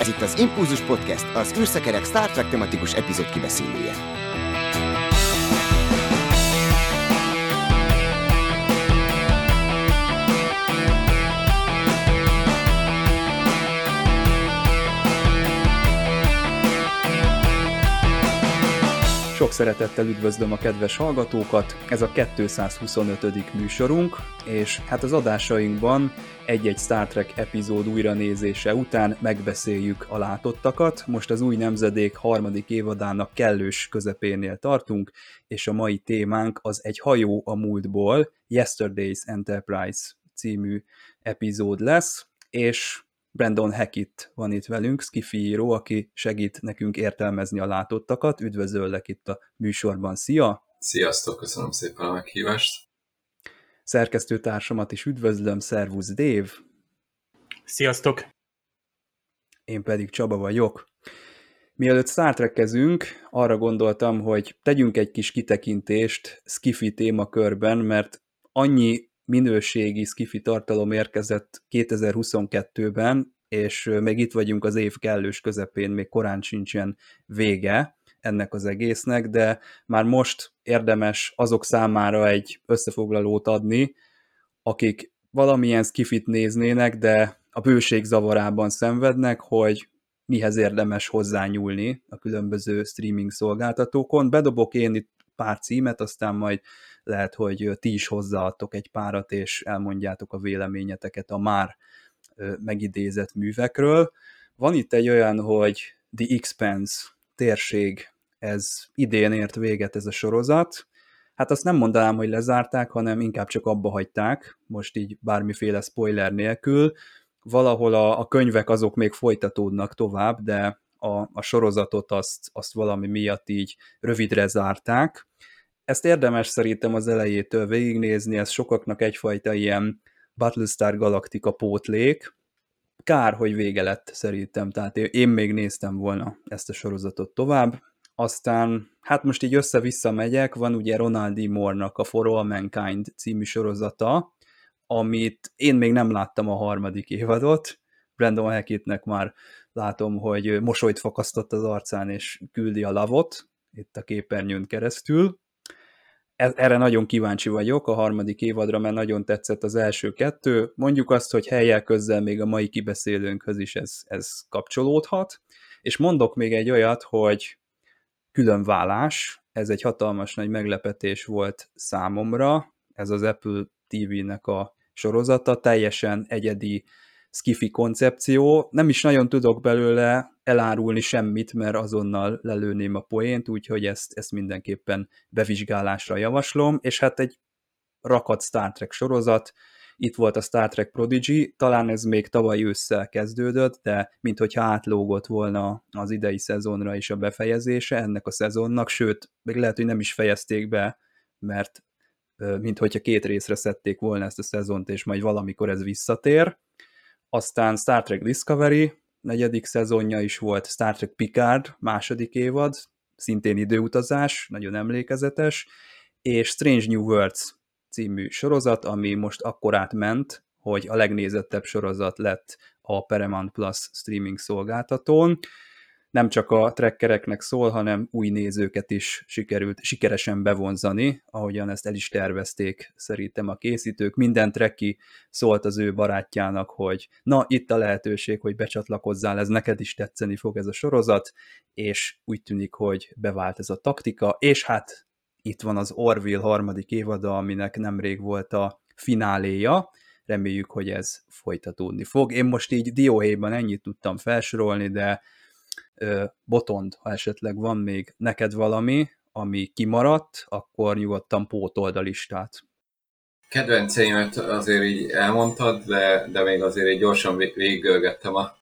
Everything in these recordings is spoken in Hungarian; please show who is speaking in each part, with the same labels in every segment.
Speaker 1: Ez itt az Impulzus Podcast, az űrszekerek Star Trek tematikus epizód kibeszélője.
Speaker 2: Sok szeretettel üdvözlöm a kedves hallgatókat, ez a 225. műsorunk, és hát az adásainkban egy-egy Star Trek epizód újranézése után megbeszéljük a látottakat. Most az új nemzedék harmadik évadának kellős közepénél tartunk, és a mai témánk az egy hajó a múltból, Yesterday's Enterprise című epizód lesz, és Brandon Hackett van itt velünk, Skifi író, aki segít nekünk értelmezni a látottakat. Üdvözöllek itt a műsorban. Szia!
Speaker 3: Sziasztok, köszönöm szépen a meghívást!
Speaker 2: Szerkesztőtársamat is üdvözlöm, Szervusz Dév!
Speaker 4: Sziasztok!
Speaker 2: Én pedig Csaba vagyok. Mielőtt Star Trek-kezünk, arra gondoltam, hogy tegyünk egy kis kitekintést Skifi témakörben, mert annyi minőségi skifi tartalom érkezett 2022-ben, és még itt vagyunk az év kellős közepén, még korán sincsen vége ennek az egésznek, de már most érdemes azok számára egy összefoglalót adni, akik valamilyen skifit néznének, de a bőség zavarában szenvednek, hogy mihez érdemes hozzányúlni a különböző streaming szolgáltatókon. Bedobok én itt pár címet, aztán majd lehet, hogy ti is hozzáadtok egy párat, és elmondjátok a véleményeteket a már megidézett művekről. Van itt egy olyan, hogy The Expanse térség, ez idén ért véget ez a sorozat. Hát azt nem mondanám, hogy lezárták, hanem inkább csak abba hagyták, most így bármiféle spoiler nélkül. Valahol a, a könyvek azok még folytatódnak tovább, de a, a sorozatot azt, azt valami miatt így rövidre zárták, ezt érdemes szerintem az elejétől végignézni, ez sokaknak egyfajta ilyen Battlestar Galactica pótlék, kár, hogy vége lett szerintem, tehát én még néztem volna ezt a sorozatot tovább, aztán, hát most így össze-vissza megyek, van ugye Ronald D. Moore-nak a For All Mankind című sorozata, amit én még nem láttam a harmadik évadot, Brandon Hackettnek már látom, hogy mosolyt fakasztott az arcán, és küldi a lavot itt a képernyőn keresztül, erre nagyon kíváncsi vagyok a harmadik évadra, mert nagyon tetszett az első kettő. Mondjuk azt, hogy helyel közzel még a mai kibeszélőnkhöz is ez, ez kapcsolódhat. És mondok még egy olyat, hogy különvállás, ez egy hatalmas nagy meglepetés volt számomra, ez az Apple TV-nek a sorozata, teljesen egyedi skifi koncepció. Nem is nagyon tudok belőle elárulni semmit, mert azonnal lelőném a poént, úgyhogy ezt, ezt mindenképpen bevizsgálásra javaslom, és hát egy rakat Star Trek sorozat, itt volt a Star Trek Prodigy, talán ez még tavaly ősszel kezdődött, de minthogyha átlógott volna az idei szezonra is a befejezése ennek a szezonnak, sőt, még lehet, hogy nem is fejezték be, mert minthogyha két részre szedték volna ezt a szezont, és majd valamikor ez visszatér. Aztán Star Trek Discovery, negyedik szezonja is volt, Star Trek Picard, második évad, szintén időutazás, nagyon emlékezetes, és Strange New Worlds című sorozat, ami most akkor átment, hogy a legnézettebb sorozat lett a Paramount Plus streaming szolgáltatón nem csak a trekkereknek szól, hanem új nézőket is sikerült sikeresen bevonzani, ahogyan ezt el is tervezték szerintem a készítők. Minden trekki szólt az ő barátjának, hogy na, itt a lehetőség, hogy becsatlakozzál, ez neked is tetszeni fog ez a sorozat, és úgy tűnik, hogy bevált ez a taktika, és hát itt van az Orville harmadik évada, aminek nemrég volt a fináléja, reméljük, hogy ez folytatódni fog. Én most így dióhéjban ennyit tudtam felsorolni, de Botond, ha esetleg van még neked valami, ami kimaradt, akkor nyugodtan pótold a listát.
Speaker 3: Kedvenceimet azért így elmondtad, de, de még azért egy gyorsan végiggörgettem a,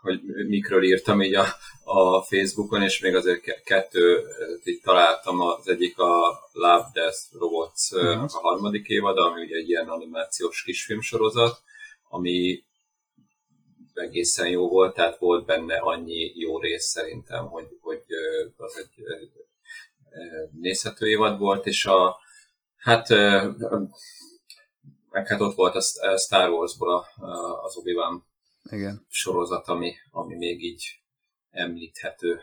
Speaker 3: hogy mikről írtam így a, a Facebookon, és még azért kettő itt találtam, az egyik a Love Death Robots uh-huh. a harmadik évad, ami ugye egy ilyen animációs kisfilmsorozat, ami egészen jó volt, tehát volt benne annyi jó rész szerintem, hogy, hogy az egy nézhető évad volt, és a, hát meg hát ott volt a Star Wars-ból az Obi-Wan
Speaker 2: Igen.
Speaker 3: sorozat, ami, ami még így említhető.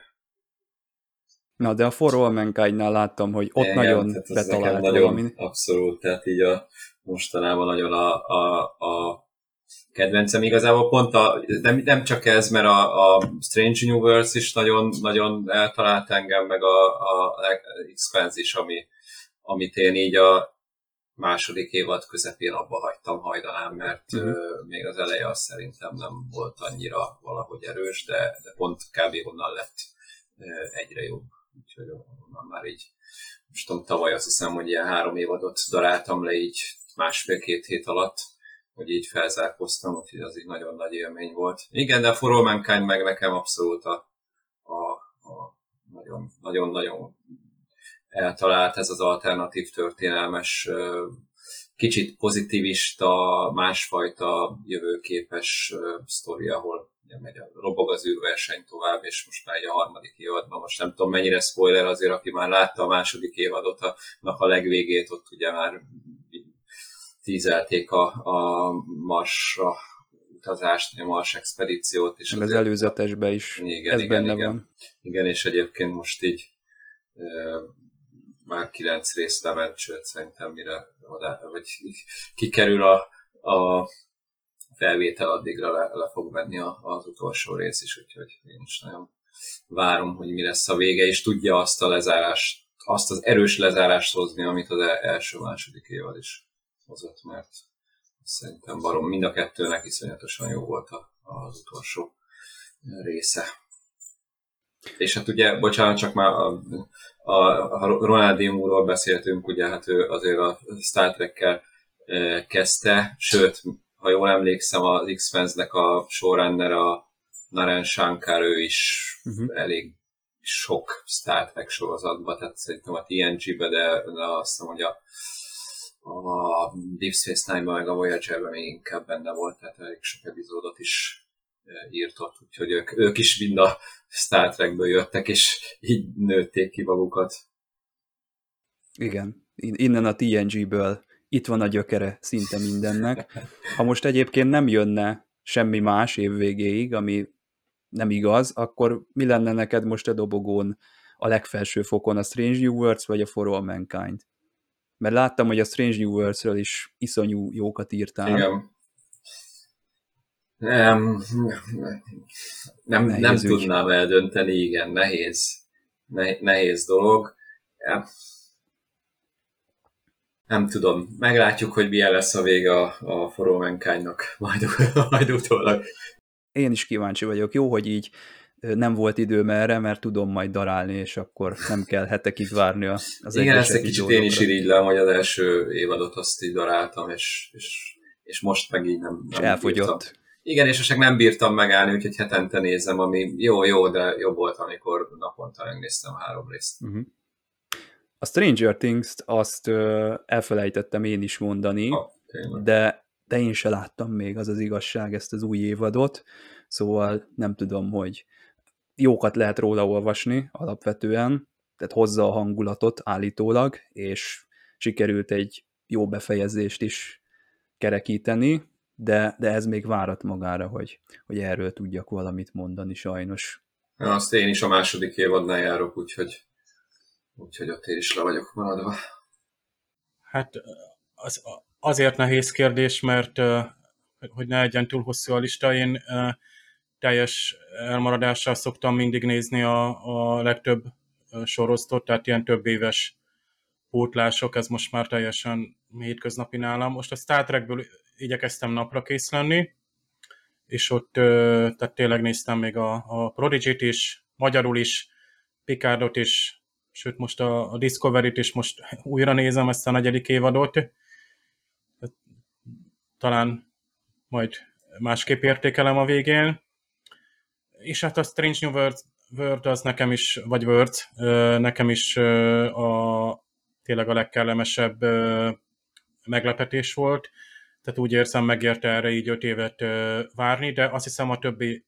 Speaker 2: Na, de a For All Mankind-nál láttam, hogy ott
Speaker 3: Igen,
Speaker 2: nagyon betalált
Speaker 3: nagyon
Speaker 2: valami.
Speaker 3: Abszolút, tehát így a mostanában nagyon a, a, a kedvencem igazából pont a, nem, nem csak ez, mert a, a Strange Universe is nagyon, nagyon eltalált engem, meg a, a Expanse is, ami, amit én így a második évad közepén abba hagytam hajdanán, mert
Speaker 2: Mhm.
Speaker 3: uh-huh. még az eleje az szerintem nem volt annyira valahogy erős, de, de pont kb. onnan lett ö, egyre jobb. Úgyhogy onnan már így, most tudom, tavaly azt hiszem, hogy ilyen három évadot daráltam le így másfél-két hét alatt, hogy így felzárkoztam, úgyhogy az így nagyon nagy élmény volt. Igen, de a For All meg nekem abszolút a, a, a nagyon, nagyon, nagyon eltalált ez az alternatív történelmes, kicsit pozitivista, másfajta jövőképes sztori, ahol ugye megy a robog az űrverseny tovább, és most már egy a harmadik évadban, most nem tudom mennyire spoiler azért, aki már látta a második évadot, annak a legvégét ott ugye már tízelték a, a Marsra utazást, a Mars expedíciót. És
Speaker 2: az
Speaker 3: azért-
Speaker 2: előzetesben is
Speaker 3: igen,
Speaker 2: ez
Speaker 3: igen,
Speaker 2: benne
Speaker 3: igen.
Speaker 2: van.
Speaker 3: Igen, és egyébként most így ö, már kilenc rész lement, sőt szerintem mire oda, vagy kikerül a, a felvétel, addigra le, le fog menni az utolsó rész is, úgyhogy én is nagyon várom, hogy mi lesz a vége, és tudja azt a lezárást, azt az erős lezárást hozni, amit az e- első-második évad is hozott, mert szerintem barom mind a kettőnek iszonyatosan jó volt az utolsó része. És hát ugye, bocsánat, csak már a, a, a Ronaldinho-ról beszéltünk, ugye hát ő azért a Star Trek-kel eh, kezdte, sőt, ha jól emlékszem, az X-Fens-nek a showrunner a Naren Shankar, ő is
Speaker 2: Uh-huh.
Speaker 3: elég sok Star Trek sorozatban, tehát szerintem a TNG-be, de, de azt hiszem, hogy a, a Deep Space Nine-ban, meg a Voyager-ben még inkább benne volt, tehát elég sok epizódot is eh, írt ott, úgyhogy ők, ők is mind a Star Trekből jöttek, és így nőtték ki magukat.
Speaker 2: Igen, In- innen a TNG-ből itt van a gyökere szinte mindennek. Ha most egyébként nem jönne semmi más év végéig, ami nem igaz, akkor mi lenne neked most a dobogón a legfelső fokon, a Strange New Worlds vagy a For All Mankind? Mert láttam, hogy a Strange New Worlds-ről is iszonyú jókat írtál.
Speaker 3: Igen. Nem, nem,
Speaker 2: Nehéz
Speaker 3: nem
Speaker 2: ügy.
Speaker 3: tudnám eldönteni, igen, nehéz, ne, nehéz dolog. Nem tudom, meglátjuk, hogy milyen lesz a vége a, a For All Mankind-nak, majd, majd utólag.
Speaker 2: Én is kíváncsi vagyok. Jó, hogy így nem volt időm erre, mert tudom majd darálni, és akkor nem kell hetekig várni az
Speaker 3: Igen, ezt egy kicsit én is irigylem, hogy az első évadot azt így daráltam, és, és, és most meg így nem,
Speaker 2: És
Speaker 3: nem bírtam.
Speaker 2: elfogyott.
Speaker 3: Igen, és most nem bírtam megállni, úgyhogy hetente nézem, ami jó, jó, de jobb volt, amikor naponta megnéztem három részt.
Speaker 2: Uh-huh. A Stranger Things-t azt ö, elfelejtettem én is mondani,
Speaker 3: tényleg.
Speaker 2: de, de én se láttam még, az az igazság, ezt az új évadot, szóval nem tudom, hogy jókat lehet róla olvasni alapvetően, tehát hozza a hangulatot állítólag, és sikerült egy jó befejezést is kerekíteni, de, de ez még várat magára, hogy, hogy erről tudjak valamit mondani sajnos.
Speaker 3: Ja, azt én is a második évadnál járok, úgyhogy, úgyhogy ott én is le vagyok maradva.
Speaker 4: Hát az, azért nehéz kérdés, mert hogy ne legyen túl hosszú a lista, én teljes elmaradással szoktam mindig nézni a, a legtöbb ö, sorozatot, tehát ilyen több éves pótlások, ez most már teljesen hétköznapi nálam. Most a Star Trekből igyekeztem napra kész lenni, és ott tehát tényleg néztem még a, a Prodigy-t is, magyarul is, Picardot is, sőt most a, a Discovery-t is most újra nézem ezt a negyedik évadot. Talán majd másképp értékelem a végén. És hát a Strange New World, World az nekem is, vagy World, nekem is a, tényleg a legkellemesebb meglepetés volt. Tehát úgy érzem, megérte erre így öt évet várni, de azt hiszem a többi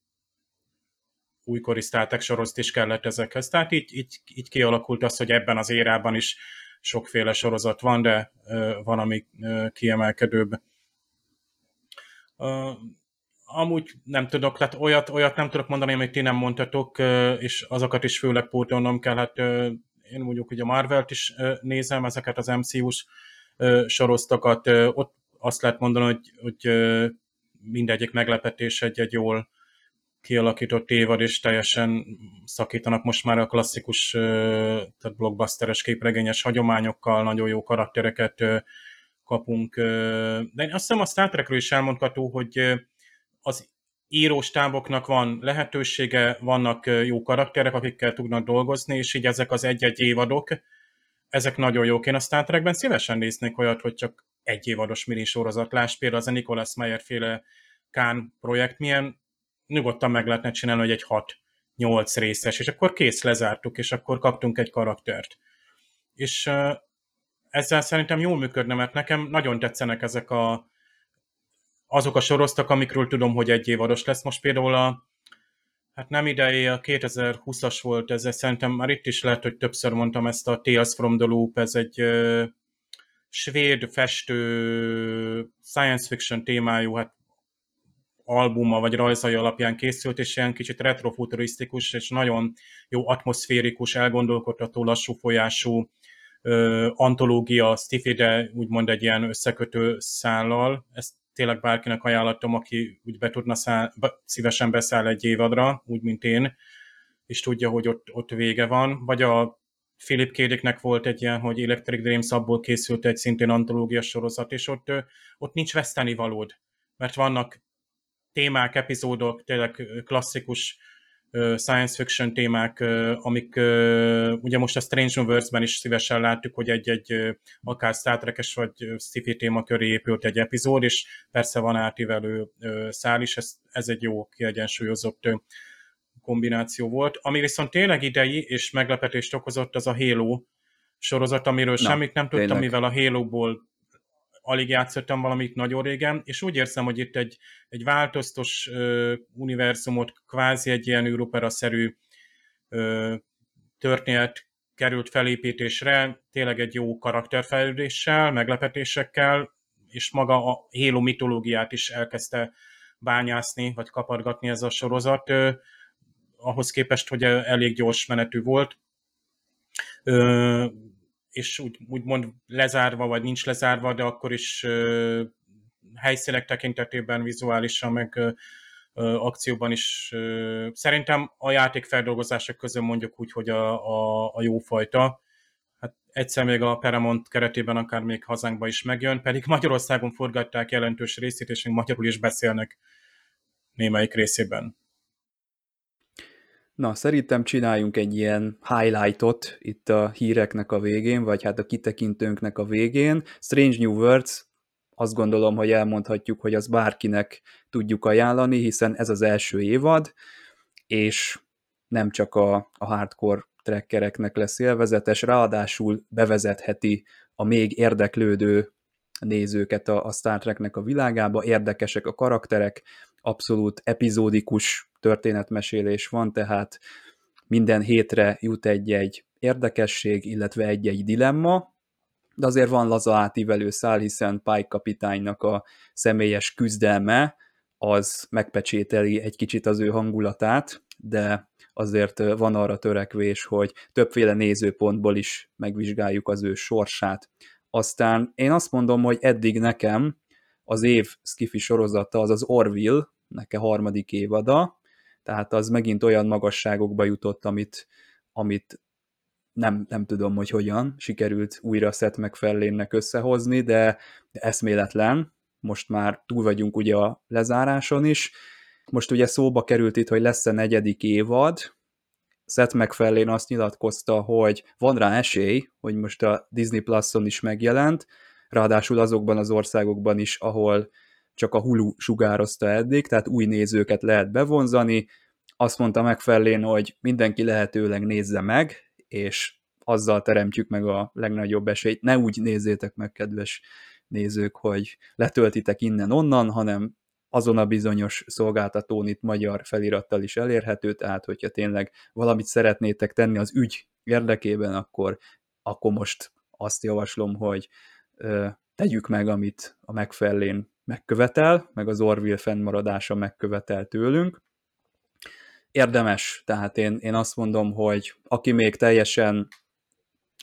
Speaker 4: újkori Star Trek sorozat is kellett ezekhez. Tehát így, így, így kialakult az, hogy ebben az érában is sokféle sorozat van, de van, ami kiemelkedőbb. Amúgy nem tudok, tehát olyat, olyat nem tudok mondani, amit ti nem mondtatok, és azokat is főleg pótolnom kell. Hát én mondjuk hogy a Marvelt is nézem, ezeket az MCU-s soroztokat, ott azt lehet mondani, hogy, hogy mindegyik meglepetés egy-egy jól kialakított évad, és teljesen szakítanak most már a klasszikus, tehát blockbusteres képregényes hagyományokkal, nagyon jó karaktereket kapunk. De én azt hiszem a Star Trekről is elmondható, hogy az íróstáboknak van lehetősége, vannak jó karakterek, akikkel tudnak dolgozni, és így ezek az egy-egy évadok, ezek nagyon jók. Én a Star Trekben szívesen néznék olyat, hogy csak egy évados mini sorozat. Láss például az a Nicholas Meyer féle Kán projekt, milyen nyugodtan meg lehetne csinálni, hogy egy 6-8 részes, és akkor kész, lezártuk, és akkor kaptunk egy karaktert. És ezzel szerintem jól működne, mert nekem nagyon tetszenek ezek a azok a soroztak, amikről tudom, hogy egy évados lesz. Most például a hát nem idejé, a 2020-as volt ez, szerintem már itt is lehet, hogy többször mondtam ezt a Tales from the Loop, ez egy svéd festő science fiction témájú, hát albuma vagy rajzai alapján készült, és ilyen kicsit retrofuturisztikus, és nagyon jó atmoszférikus, elgondolkodható, lassú folyású ö, antológia, de úgymond egy ilyen összekötő szállal. Ezt tényleg bárkinek ajánlatom, aki úgy be tudna száll, szívesen beszáll egy évadra, úgy, mint én, és tudja, hogy ott, ott vége van. Vagy a Philip Kédiknek volt egy ilyen, hogy Electric Dreams, abból készült egy szintén antológia sorozat, és ott, ott nincs veszteni valód, mert vannak témák, epizódok, tényleg klasszikus science fiction témák, amik ugye most a Strange Universe-ben is szívesen láttuk, hogy egy-egy akár Star Trek-es vagy sci téma köré épült egy epizód, és persze van átívelő szál is, ez, ez egy jó kiegyensúlyozott kombináció volt. Ami viszont tényleg idei és meglepetést okozott, az a Halo sorozat, amiről Na, semmit nem tudtam, tényleg. mivel a Halo-ból alig játszottam valamit nagyon régen, és úgy érzem, hogy itt egy, egy változtos ö, univerzumot, kvázi egy ilyen Europera-szerű ö, történet került felépítésre, tényleg egy jó karakterfejlődéssel, meglepetésekkel, és maga a Halo mitológiát is elkezdte bányászni, vagy kapargatni ez a sorozat, ö, ahhoz képest, hogy elég gyors menetű volt. Ö, és úgy, úgymond lezárva, vagy nincs lezárva, de akkor is uh, helyszínek tekintetében, vizuálisan, meg akcióban is szerintem a játék feldolgozások közül mondjuk úgy, hogy a, a, a jófajta. Hát egyszer még a Paramount keretében akár még hazánkba is megjön, pedig Magyarországon forgatták jelentős részét, és még magyarul is beszélnek némelyik részében.
Speaker 2: Na, szerintem csináljunk egy ilyen highlightot itt a híreknek a végén, vagy hát a kitekintőnknek a végén. Strange New Worlds, azt gondolom, hogy elmondhatjuk, hogy az bárkinek tudjuk ajánlani, hiszen ez az első évad, és nem csak a, a hardcore trekkereknek lesz élvezetes, ráadásul bevezetheti a még érdeklődő nézőket a, a Star Treknek a világába, érdekesek a karakterek, abszolút epizódikus történetmesélés van, tehát minden hétre jut egy-egy érdekesség, illetve egy-egy dilemma, de azért van laza átívelő szál, hiszen Pike kapitánynak a személyes küzdelme az megpecsételi egy kicsit az ő hangulatát, de azért van arra törekvés, hogy többféle nézőpontból is megvizsgáljuk az ő sorsát. Aztán én azt mondom, hogy eddig nekem az év skifi sorozata az az Orville, neke harmadik évada, tehát az megint olyan magasságokba jutott, amit, amit nem, nem tudom, hogy hogyan sikerült újra Seth MacFarlane-nek összehozni, de, de eszméletlen, most már túl vagyunk ugye a lezáráson is, most ugye szóba került itt, hogy lesz a negyedik évad, Seth MacFarlane azt nyilatkozta, hogy van rá esély, hogy most a Disney Plus-on is megjelent, ráadásul azokban az országokban is, ahol csak a Hulu sugározta eddig, tehát új nézőket lehet bevonzani. Azt mondta megfelelően, hogy mindenki lehetőleg nézze meg, és azzal teremtjük meg a legnagyobb esélyt. Ne úgy nézzétek meg, kedves nézők, hogy letöltitek innen-onnan, hanem azon a bizonyos szolgáltatón itt magyar felirattal is elérhető, tehát hogyha tényleg valamit szeretnétek tenni az ügy érdekében, akkor, akkor most azt javaslom, hogy tegyük meg, amit a megfelelén megkövetel, meg az Orville fennmaradása megkövetel tőlünk. Érdemes, tehát én, én azt mondom, hogy aki még teljesen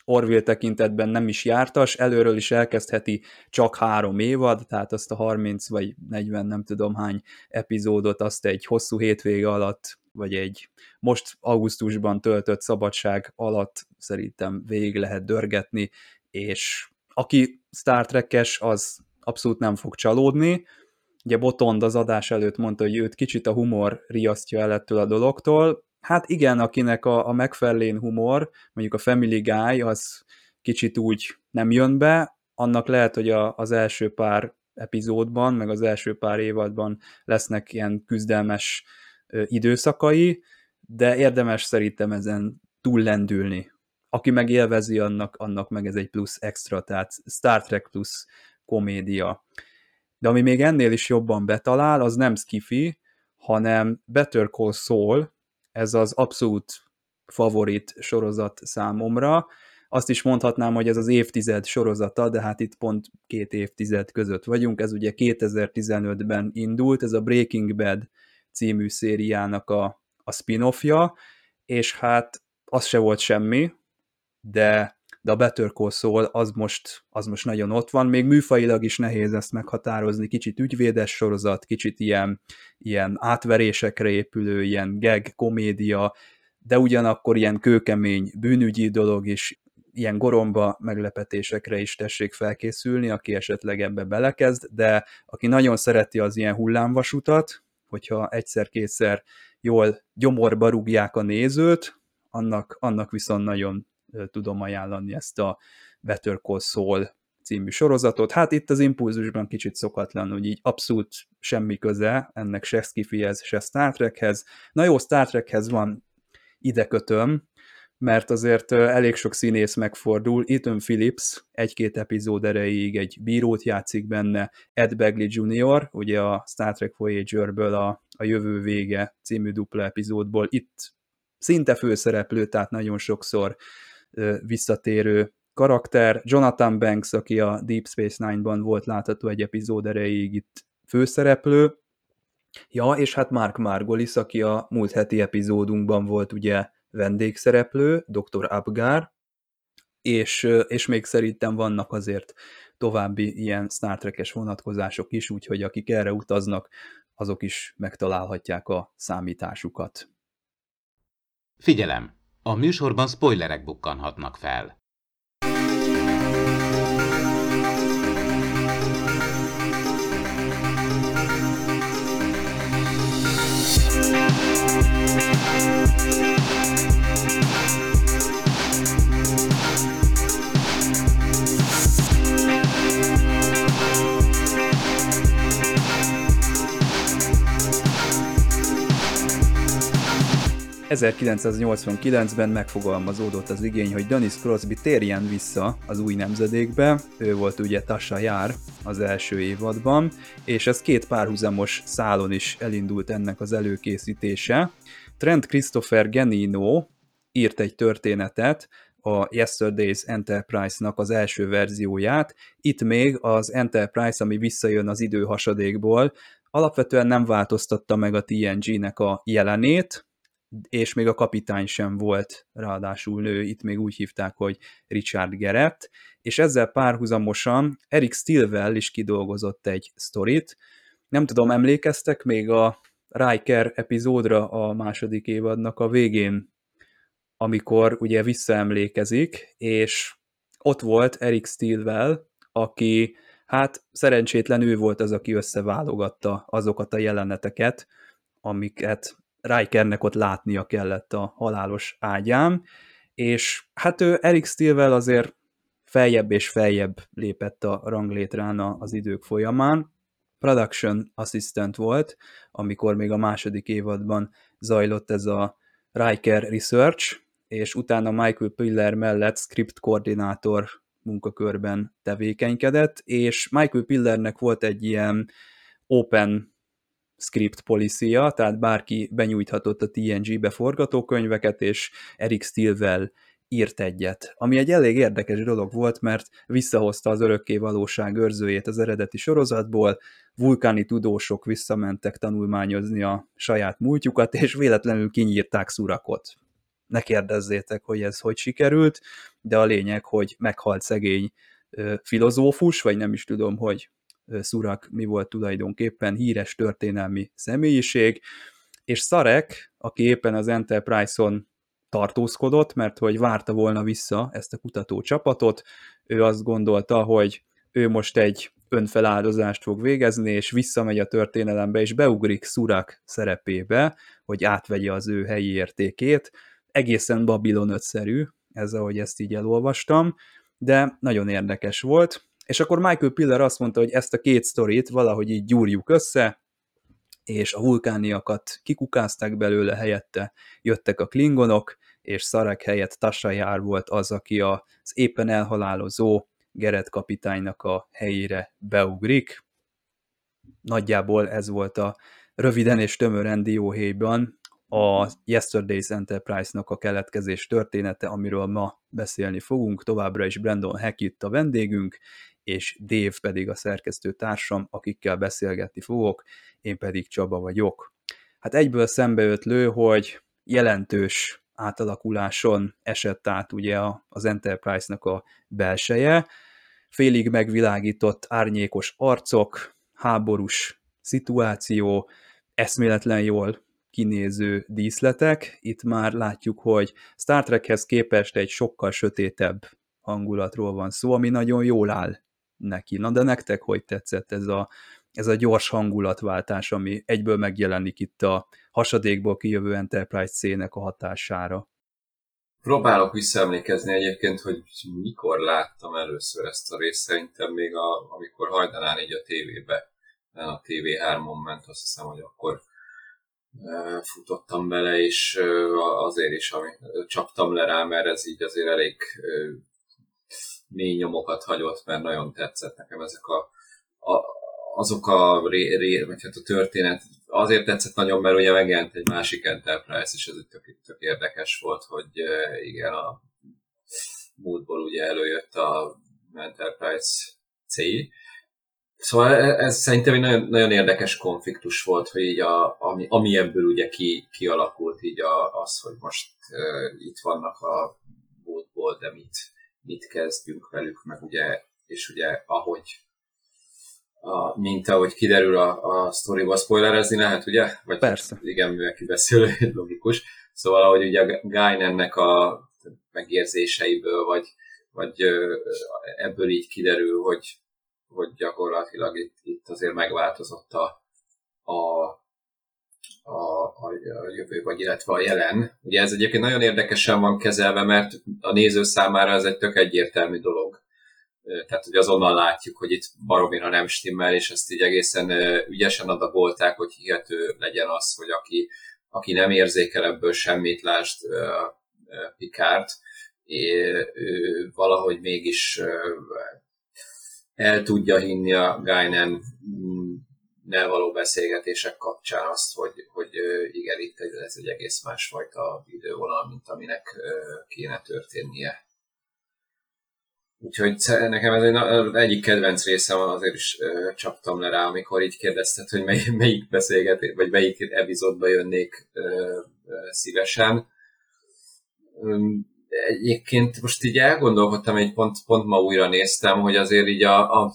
Speaker 2: Orville tekintetben nem is jártas, előről is elkezdheti csak három évad, tehát azt a 30 vagy 40 nem tudom hány epizódot azt egy hosszú hétvége alatt, vagy egy most augusztusban töltött szabadság alatt szerintem végig lehet dörgetni, és aki Star Trek-es, az abszolút nem fog csalódni. Ugye Botond az adás előtt mondta, hogy őt kicsit a humor riasztja el ettől a dologtól, Hát igen, akinek a, a megfelelén humor, mondjuk a Family Guy, az kicsit úgy nem jön be, annak lehet, hogy a, az első pár epizódban, meg az első pár évadban lesznek ilyen küzdelmes ö, időszakai, de érdemes szerintem ezen túllendülni. Aki meg annak, annak meg ez egy plusz extra, tehát Star Trek plusz komédia. De ami még ennél is jobban betalál, az nem skifi, hanem Better Call Saul, ez az abszolút favorit sorozat számomra. Azt is mondhatnám, hogy ez az évtized sorozata, de hát itt pont két évtized között vagyunk. Ez ugye 2015-ben indult, ez a Breaking Bad című szériának a, a spin-offja, és hát az se volt semmi, de, de a Better Call Saul az most, az most nagyon ott van, még műfajilag is nehéz ezt meghatározni, kicsit ügyvédes sorozat, kicsit ilyen, ilyen átverésekre épülő, ilyen gag, komédia, de ugyanakkor ilyen kőkemény bűnügyi dolog is, ilyen goromba meglepetésekre is tessék felkészülni, aki esetleg ebbe belekezd, de aki nagyon szereti az ilyen hullámvasutat, hogyha egyszer-kétszer jól gyomorba rúgják a nézőt, annak, annak viszont nagyon tudom ajánlani ezt a Better Call Saul című sorozatot. Hát itt az impulzusban kicsit szokatlan, hogy így abszolút semmi köze ennek se Skifihez, se Star Trekhez. Na jó, Star Trekhez van ide kötöm, mert azért elég sok színész megfordul. Ethan Phillips egy-két epizód erejéig egy bírót játszik benne, Ed Begley Jr., ugye a Star Trek Voyager-ből a, a Jövő Vége című dupla epizódból itt szinte főszereplő, tehát nagyon sokszor visszatérő karakter. Jonathan Banks, aki a Deep Space Nine-ban volt látható egy epizód erejéig itt főszereplő. Ja, és hát Mark Margolis, aki a múlt heti epizódunkban volt ugye vendégszereplő, Dr. Abgar, és, és még szerintem vannak azért további ilyen Star Trek-es vonatkozások is, úgyhogy akik erre utaznak, azok is megtalálhatják a számításukat.
Speaker 5: Figyelem! A műsorban spoilerek bukkanhatnak fel.
Speaker 2: 1989-ben megfogalmazódott az igény, hogy Dennis Crosby térjen vissza az új nemzedékbe, ő volt ugye Tasha Jár az első évadban, és ez két párhuzamos szálon is elindult ennek az előkészítése. Trent Christopher Genino írt egy történetet, a Yesterday's Enterprise-nak az első verzióját. Itt még az Enterprise, ami visszajön az idő hasadékból, alapvetően nem változtatta meg a TNG-nek a jelenét, és még a kapitány sem volt ráadásul nő, itt még úgy hívták, hogy Richard Gerett, és ezzel párhuzamosan Eric Stilwell is kidolgozott egy sztorit. Nem tudom, emlékeztek még a Riker epizódra a második évadnak a végén, amikor ugye visszaemlékezik, és ott volt Eric Stilwell, aki hát szerencsétlen ő volt az, aki összeválogatta azokat a jeleneteket, amiket Rikernek ott látnia kellett a halálos ágyán, és hát ő Eric Stilwell azért feljebb és feljebb lépett a ranglétrán az idők folyamán. Production assistant volt, amikor még a második évadban zajlott ez a Riker Research, és utána Michael Piller mellett script koordinátor munkakörben tevékenykedett, és Michael Pillernek volt egy ilyen open script policia, tehát bárki benyújthatott a TNG-be forgatókönyveket, és Eric Stilwell írt egyet, ami egy elég érdekes dolog volt, mert visszahozta az örökké valóság őrzőjét az eredeti sorozatból, vulkáni tudósok visszamentek tanulmányozni a saját múltjukat, és véletlenül kinyírták szurakot. Ne kérdezzétek, hogy ez hogy sikerült, de a lényeg, hogy meghalt szegény filozófus, vagy nem is tudom, hogy Szurak mi volt tulajdonképpen, híres történelmi személyiség, és Szarek, aki éppen az Enterprise-on tartózkodott, mert hogy várta volna vissza ezt a kutató csapatot, ő azt gondolta, hogy ő most egy önfeláldozást fog végezni, és visszamegy a történelembe, és beugrik Szurak szerepébe, hogy átvegye az ő helyi értékét. Egészen Babylon 5-szerű, ez ahogy ezt így elolvastam, de nagyon érdekes volt. És akkor Michael Piller azt mondta, hogy ezt a két sztorit valahogy így gyúrjuk össze, és a vulkániakat kikukázták belőle, helyette jöttek a klingonok, és Szarek helyett Tasajár volt az, aki az éppen elhalálozó Geret kapitánynak a helyére beugrik. Nagyjából ez volt a röviden és tömören dióhéjban a Yesterday's Enterprise-nak a keletkezés története, amiről ma beszélni fogunk. Továbbra is Brandon Hackett a vendégünk, és Dave pedig a szerkesztő társam, akikkel beszélgetni fogok, én pedig Csaba vagyok. Hát egyből szembeötlő, hogy jelentős átalakuláson esett át ugye az Enterprise-nak a belseje, félig megvilágított árnyékos arcok, háborús szituáció, eszméletlen jól kinéző díszletek. Itt már látjuk, hogy Star Trekhez képest egy sokkal sötétebb hangulatról van szó, ami nagyon jól áll neki. Na de nektek hogy tetszett ez a, ez a gyors hangulatváltás, ami egyből megjelenik itt a hasadékból kijövő Enterprise szének a hatására?
Speaker 3: Próbálok visszaemlékezni egyébként, hogy mikor láttam először ezt a részt, szerintem még a, amikor hajdanán így a tévébe, a TV3-on ment, azt hiszem, hogy akkor e, futottam bele, és e, azért is, ami, csaptam le rá, mert ez így azért elég e, mély nyomokat hagyott, mert nagyon tetszett nekem ezek a, a azok a, ré, ré, vagy hát a történet azért tetszett nagyon, mert ugye megjelent egy másik Enterprise, és ez egy tök, tök érdekes volt, hogy igen, a múltból ugye előjött a Enterprise C. Szóval e, ez szerintem egy nagyon, nagyon érdekes konfliktus volt, hogy így a, ami, ami ebből ugye ki, kialakult így a, az, hogy most uh, itt vannak a múltból, de mit, mit kezdjünk velük, meg ugye, és ugye ahogy a, mint ahogy kiderül a, a sztoriból, spoilerezni lehet, ugye?
Speaker 2: Vagy Persze.
Speaker 3: Igen, mivel kibeszélő, logikus. Szóval, ahogy ugye Guynennek a megérzéseiből, vagy, vagy ebből így kiderül, hogy, hogy gyakorlatilag itt, itt azért megváltozott a, a, a, a, a jövő, vagy illetve a jelen. Ugye ez egyébként nagyon érdekesen van kezelve, mert a néző számára ez egy tök egyértelmű dolog tehát hogy azonnal látjuk, hogy itt baromira nem stimmel, és ezt így egészen ügyesen adagolták, hogy hihető legyen az, hogy aki, aki nem érzékel ebből semmit, lásd Pikárt, ő valahogy mégis el tudja hinni a Guinan nel való beszélgetések kapcsán azt, hogy, hogy igen, itt ez egy egész másfajta idővonal, mint aminek kéne történnie. Úgyhogy nekem ez egy, egyik kedvenc részem van, azért is csaptam le rá, amikor így kérdezted, hogy mely, melyik beszélgetés, vagy melyik epizódba jönnék szívesen. Egyébként most így elgondolkodtam, egy pont, pont ma újra néztem, hogy azért így a, a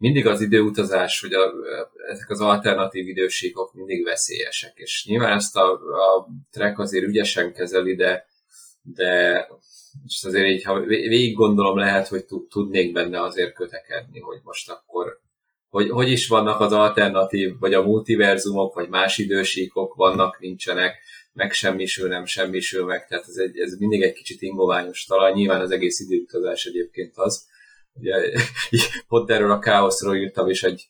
Speaker 3: mindig az időutazás, hogy a, ezek az alternatív idősíkok mindig veszélyesek, és nyilván ezt a, a track azért ügyesen kezeli, de, de és azért így, ha végig gondolom, lehet, hogy tudnék benne azért kötekedni, hogy most akkor hogy, hogy is vannak az alternatív, vagy a multiverzumok, vagy más idősíkok vannak, nincsenek, meg semmisül, nem semmisül meg, tehát ez, egy, ez mindig egy kicsit ingoványos talaj, nyilván az egész időutazás egyébként az. Ugye, pont erről a káoszról írtam is egy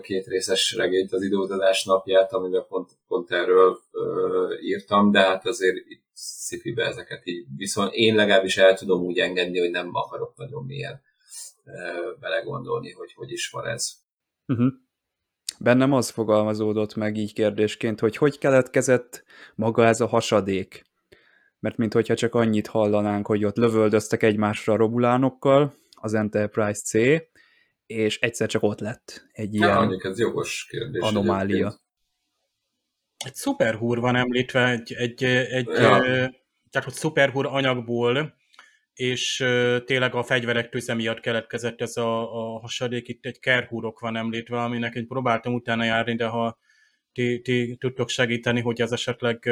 Speaker 3: két részes regényt az időutazás napját, amiben pont, pont erről uh, írtam, de hát azért itt szifibe ezeket így, viszont én legalábbis el tudom úgy engedni, hogy nem akarok nagyon mélyen uh, belegondolni, hogy hogy is van ez.
Speaker 2: Uh-huh. Bennem az fogalmazódott meg így kérdésként, hogy hogy keletkezett maga ez a hasadék. mert minthogyha csak annyit hallanánk, hogy ott lövöldöztek egymásra a robulánokkal, az Enterprise C, és egyszer csak ott lett egy ilyen
Speaker 3: ja, ez jogos kérdés
Speaker 2: anomália. Egyébként.
Speaker 4: Egy szuperhúr van említve, egy, egy, egy ja. tehát hogy szuperhúr anyagból, és tényleg a fegyverek tüze miatt keletkezett ez a, a hasadék. Itt egy kerhúrok van említve, aminek én próbáltam utána járni, de ha ti, ti tudtok segíteni, hogy ez esetleg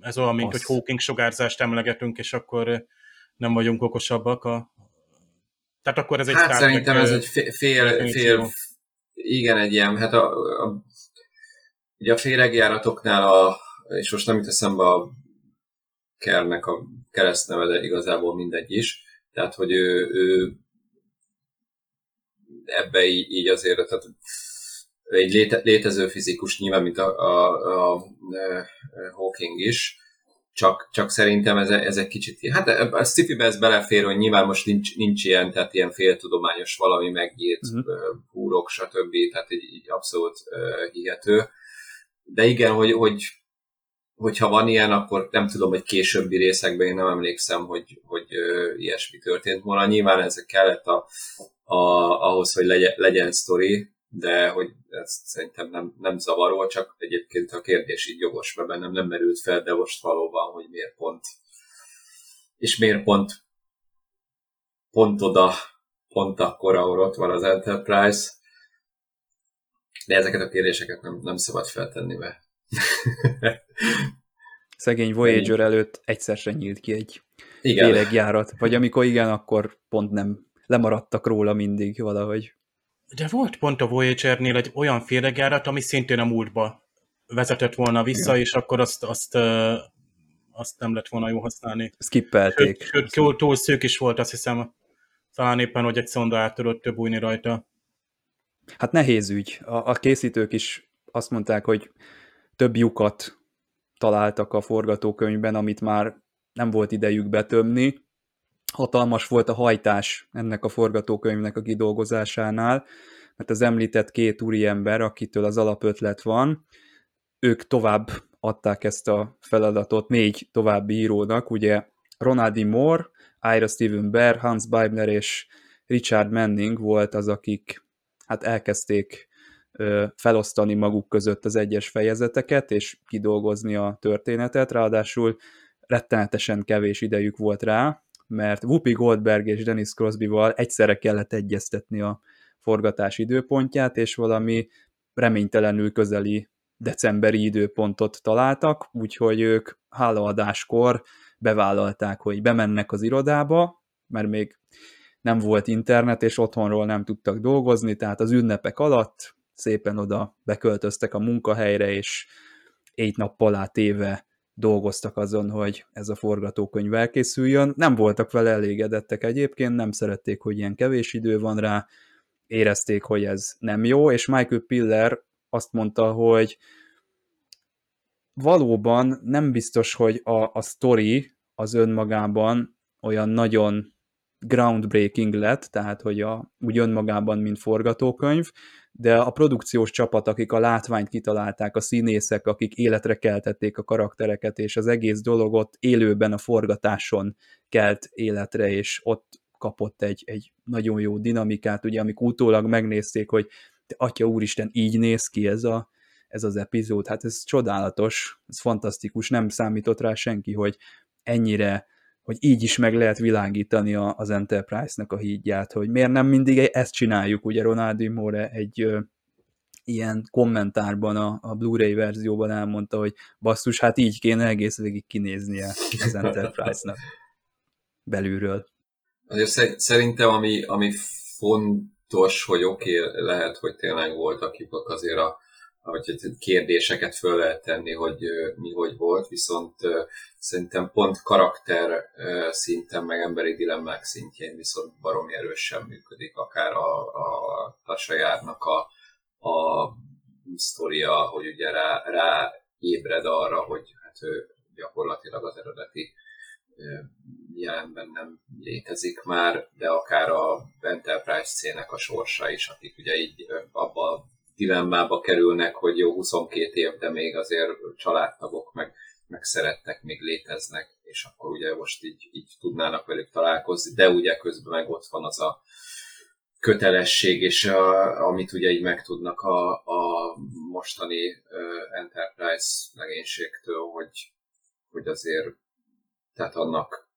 Speaker 4: ez olyan, mint Azt. hogy Hawking sugárzást emlegetünk, és akkor nem vagyunk okosabbak. A... Tehát akkor ez egy
Speaker 3: Hát szerintem ez egy fél, fél, fél, igen, egy ilyen, hát a, a, ugye a féregjáratoknál, a, és most nem jut eszembe a Kernek a keresztneve, de igazából mindegy is, tehát hogy ő, ő ebbe így, így azért, tehát egy léte, létező fizikus nyilván, mint a, a, a, a Hawking is, csak, csak szerintem ez, ez egy kicsit, hát a sci-fi ez belefér, hogy nyilván most nincs, nincs ilyen, tehát ilyen féltudományos valami megírt uh-huh. húrok, stb. Tehát így, így abszolút uh, hihető. De igen, hogy, hogy hogyha van ilyen, akkor nem tudom, hogy későbbi részekben én nem emlékszem, hogy, hogy uh, ilyesmi történt volna. Nyilván ez kellett a, a, ahhoz, hogy legyen, legyen sztori, de hogy ez szerintem nem, nem zavaró, csak egyébként a kérdés így jogos, mert bennem nem merült fel, de most valóban, hogy miért pont. És miért pont pont oda, pont akkor, ahol ott van az Enterprise. De ezeket a kérdéseket nem, nem szabad feltenni, mert
Speaker 2: Szegény Voyager előtt egyszer sem nyílt ki egy lélegjárat. Vagy amikor igen, akkor pont nem lemaradtak róla mindig valahogy.
Speaker 4: De volt pont a Voyager-nél egy olyan féregjárat, ami szintén a múltba vezetett volna vissza, Igen. és akkor azt, azt, azt nem lett volna jó használni.
Speaker 2: Skippelték.
Speaker 4: Sőt, túl, túl szűk is volt, azt hiszem, talán éppen, hogy egy szonda át tudott több bújni rajta.
Speaker 2: Hát nehéz ügy. A, a készítők is azt mondták, hogy több lyukat találtak a forgatókönyvben, amit már nem volt idejük betömni, hatalmas volt a hajtás ennek a forgatókönyvnek a kidolgozásánál, mert az említett két úriember, akitől az alapötlet van, ők tovább adták ezt a feladatot négy további írónak, ugye Ronaldi Moore, Ira Steven Bear, Hans Beibler és Richard Manning volt az, akik hát elkezdték ö, felosztani maguk között az egyes fejezeteket, és kidolgozni a történetet, ráadásul rettenetesen kevés idejük volt rá, mert Whoopi Goldberg és Dennis Crosby-val egyszerre kellett egyeztetni a forgatás időpontját, és valami reménytelenül közeli decemberi időpontot találtak, úgyhogy ők hálaadáskor bevállalták, hogy bemennek az irodába, mert még nem volt internet, és otthonról nem tudtak dolgozni, tehát az ünnepek alatt szépen oda beköltöztek a munkahelyre, és egy nappal átéve dolgoztak azon, hogy ez a forgatókönyv elkészüljön. Nem voltak vele elégedettek egyébként, nem szerették, hogy ilyen kevés idő van rá, érezték, hogy ez nem jó, és Michael Piller azt mondta, hogy valóban nem biztos, hogy a, a story az önmagában olyan nagyon groundbreaking lett, tehát hogy a, úgy önmagában, mint forgatókönyv, de a produkciós csapat, akik a látványt kitalálták, a színészek, akik életre keltették a karaktereket, és az egész dologot élőben a forgatáson kelt életre, és ott kapott egy, egy nagyon jó dinamikát, ugye, amik utólag megnézték, hogy te atya úristen, így néz ki ez, a, ez az epizód, hát ez csodálatos, ez fantasztikus, nem számított rá senki, hogy ennyire hogy így is meg lehet világítani a, az Enterprise-nak a hídját, hogy miért nem mindig ezt csináljuk, ugye Ronaldo More egy ö, ilyen kommentárban a, a Blu-ray verzióban elmondta, hogy basszus, hát így kéne egész végig kinéznie az Enterprise-nak belülről.
Speaker 3: Azért szerintem, ami, ami fontos, hogy oké, okay, lehet, hogy tényleg voltak akik azért a, hogy kérdéseket föl lehet tenni, hogy mi hogy volt, viszont szerintem pont karakter szinten, meg emberi dilemmák szintjén viszont baromi erősen működik, akár a, a Tasajárnak a, a sztoria, hogy ugye rá, rá ébred arra, hogy hát ő gyakorlatilag az eredeti jelenben nem létezik már, de akár a Enterprise cének a sorsa is, akik ugye így abba dilemmába kerülnek, hogy jó, 22 év, de még azért családtagok, meg meg szeretnek, még léteznek, és akkor ugye most így, így tudnának velük találkozni, de ugye közben meg ott van az a kötelesség, és a, amit ugye így megtudnak a, a mostani uh, Enterprise legénységtől, hogy, hogy azért tehát annak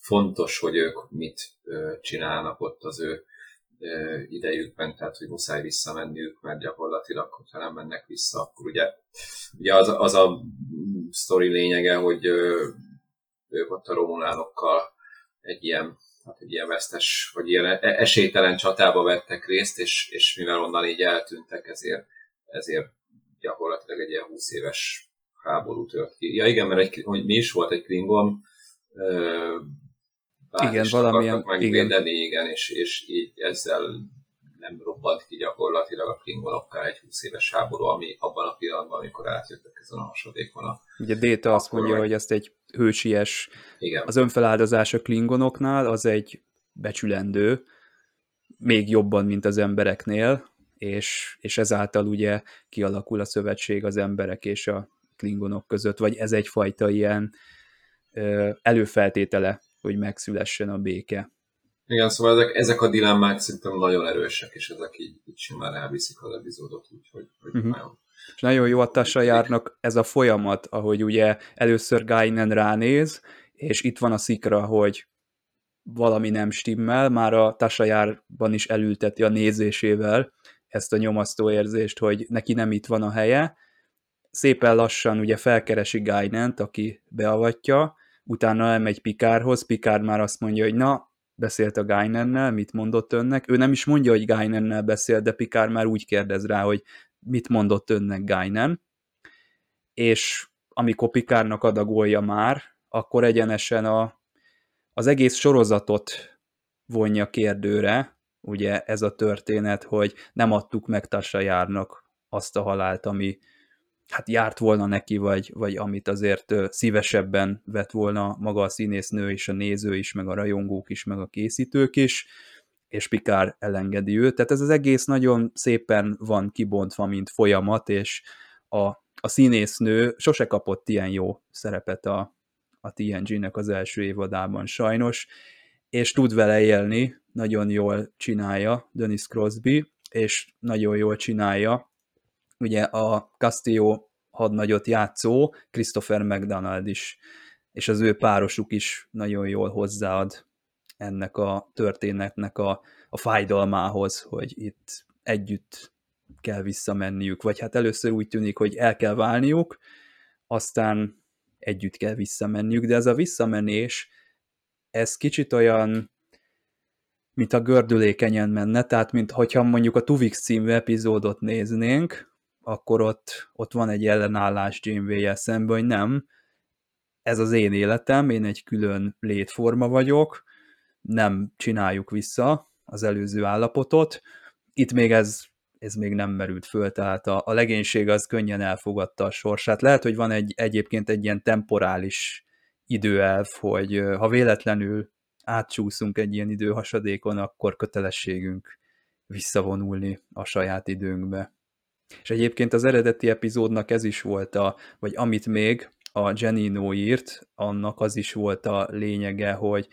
Speaker 3: fontos, hogy ők mit uh, csinálnak ott az ő idejükben, tehát hogy muszáj visszamenniük, mert gyakorlatilag, hogyha nem mennek vissza, akkor ugye, ugye az, az a sztori lényege, hogy ők ott a romulánokkal egy ilyen hát egy ilyen vesztes, vagy ilyen e- esélytelen csatába vettek részt, és, és mivel onnan így eltűntek, ezért, ezért gyakorlatilag egy ilyen 20 éves háború tört ki. Ja igen, mert egy, hogy mi is volt egy Klingon,
Speaker 2: igen, valamilyen,
Speaker 3: megvédeni, igen. igen, és, és így ezzel nem robbant ki gyakorlatilag a klingonokkal egy 20 éves háború, ami abban a pillanatban, amikor átjöttek ezen a hasadékon. A,
Speaker 2: Ugye Déta azt mondja, meg... hogy ezt egy hősies, Igen. az önfeláldozás a klingonoknál az egy becsülendő, még jobban, mint az embereknél, és, és ezáltal ugye kialakul a szövetség az emberek és a klingonok között, vagy ez egyfajta ilyen ö, előfeltétele, hogy megszülessen a béke.
Speaker 3: Igen, szóval ezek, ezek a dilemmák szerintem nagyon erősek, és ezek így, így simán elviszik az epizódot, úgyhogy hogy uh-huh. nagyon
Speaker 2: és nagyon jó a Tassa járnak ez a folyamat, ahogy ugye először Gainen ránéz, és itt van a szikra, hogy valami nem stimmel, már a járban is elülteti a nézésével ezt a nyomasztó érzést, hogy neki nem itt van a helye. Szépen lassan ugye felkeresi Gainent, aki beavatja, utána elmegy Pikárhoz, Pikár már azt mondja, hogy na, beszélt a Gainennel, mit mondott önnek. Ő nem is mondja, hogy Gainennel beszél, de Pikár már úgy kérdez rá, hogy mit mondott önnek Gainen, és amikor Pikárnak adagolja már, akkor egyenesen a, az egész sorozatot vonja kérdőre, ugye ez a történet, hogy nem adtuk meg Tassa járnak azt a halált, ami hát járt volna neki, vagy, vagy amit azért szívesebben vett volna maga a színésznő és a néző is, meg a rajongók is, meg a készítők is, és Pikár elengedi őt. Tehát ez az egész nagyon szépen van kibontva, mint folyamat, és a, a színésznő sose kapott ilyen jó szerepet a, a TNG-nek az első évadában sajnos, és tud vele élni, nagyon jól csinálja Dennis Crosby, és nagyon jól csinálja ugye a Castillo hadnagyot játszó Christopher McDonald is, és az ő párosuk is nagyon jól hozzáad ennek a történetnek a, a fájdalmához, hogy itt együtt kell visszamenniük, vagy hát először úgy tűnik, hogy el kell válniuk, aztán együtt kell visszamenniük, de ez a visszamenés, ez kicsit olyan, mint a gördülékenyen menne, tehát mint hogyha mondjuk a Tuvix című epizódot néznénk, akkor ott, ott van egy ellenállás Janeway-jel szemben, hogy nem, ez az én életem, én egy külön létforma vagyok, nem csináljuk vissza az előző állapotot. Itt még ez, ez még nem merült föl, tehát a, a legénység az könnyen elfogadta a sorsát. Lehet, hogy van egy, egyébként egy ilyen temporális időelv, hogy ha véletlenül átcsúszunk egy ilyen időhasadékon, akkor kötelességünk visszavonulni a saját időnkbe. És egyébként az eredeti epizódnak ez is volt a, vagy amit még a Genino írt, annak az is volt a lényege, hogy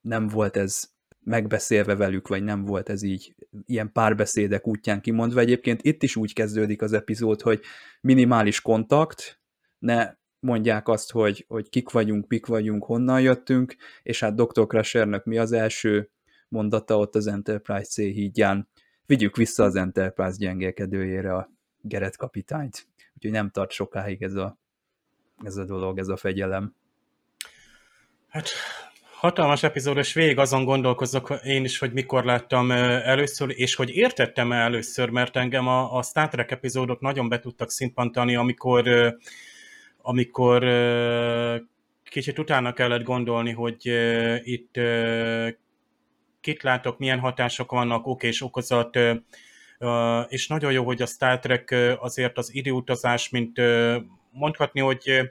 Speaker 2: nem volt ez megbeszélve velük, vagy nem volt ez így ilyen párbeszédek útján kimondva. Egyébként itt is úgy kezdődik az epizód, hogy minimális kontakt, ne mondják azt, hogy, hogy kik vagyunk, pik vagyunk, honnan jöttünk, és hát Dr. Crushernek mi az első mondata ott az Enterprise C hídján, vigyük vissza az Enterprise gyengelkedőjére a Geret kapitányt. Úgyhogy nem tart sokáig ez a, ez a dolog, ez a fegyelem.
Speaker 4: Hát hatalmas epizód, és végig azon gondolkozok én is, hogy mikor láttam először, és hogy értettem -e először, mert engem a, a Star Trek epizódok nagyon be tudtak szimpantani, amikor, amikor kicsit utána kellett gondolni, hogy itt kit látok, milyen hatások vannak, ok és okozat, és nagyon jó, hogy a Star Trek azért az időutazás, mint mondhatni, hogy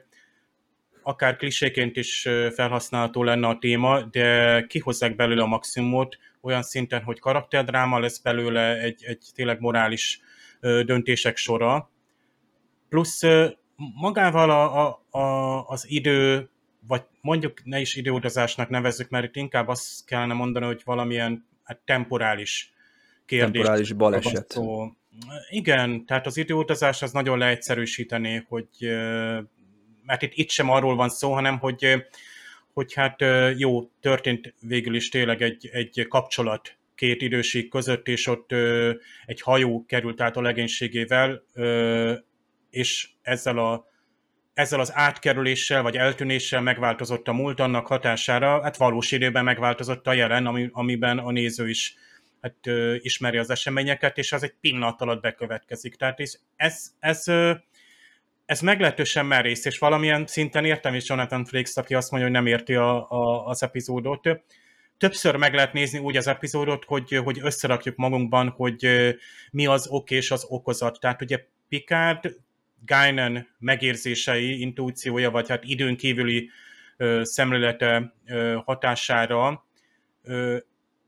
Speaker 4: akár kliséként is felhasználható lenne a téma, de kihozzák belőle a maximumot, olyan szinten, hogy karakterdráma lesz belőle egy, egy tényleg morális döntések sora. Plusz magával a, a, a, az idő, vagy mondjuk ne is időutazásnak nevezzük, mert itt inkább azt kellene mondani, hogy valamilyen hát temporális kérdés.
Speaker 2: Temporális baleset. Szó.
Speaker 4: Igen, tehát az időutazás az nagyon leegyszerűsítené, hogy mert itt, itt sem arról van szó, hanem hogy, hogy hát jó, történt végül is tényleg egy, egy kapcsolat két időség között, és ott egy hajó került át a legénységével, és ezzel, a, ezzel az átkerüléssel vagy eltűnéssel megváltozott a múlt, annak hatására hát valós időben megváltozott a jelen, ami, amiben a néző is hát, ö, ismeri az eseményeket, és az egy pillanat alatt bekövetkezik. Tehát ez, ez, ez, ez meglehetősen merész, és valamilyen szinten értem is Jonathan Frakes, aki azt mondja, hogy nem érti a, a, az epizódot. Többször meg lehet nézni úgy az epizódot, hogy, hogy összerakjuk magunkban, hogy mi az ok és az okozat. Tehát ugye Picard Guinan megérzései, intuíciója, vagy hát időn kívüli szemlélete hatására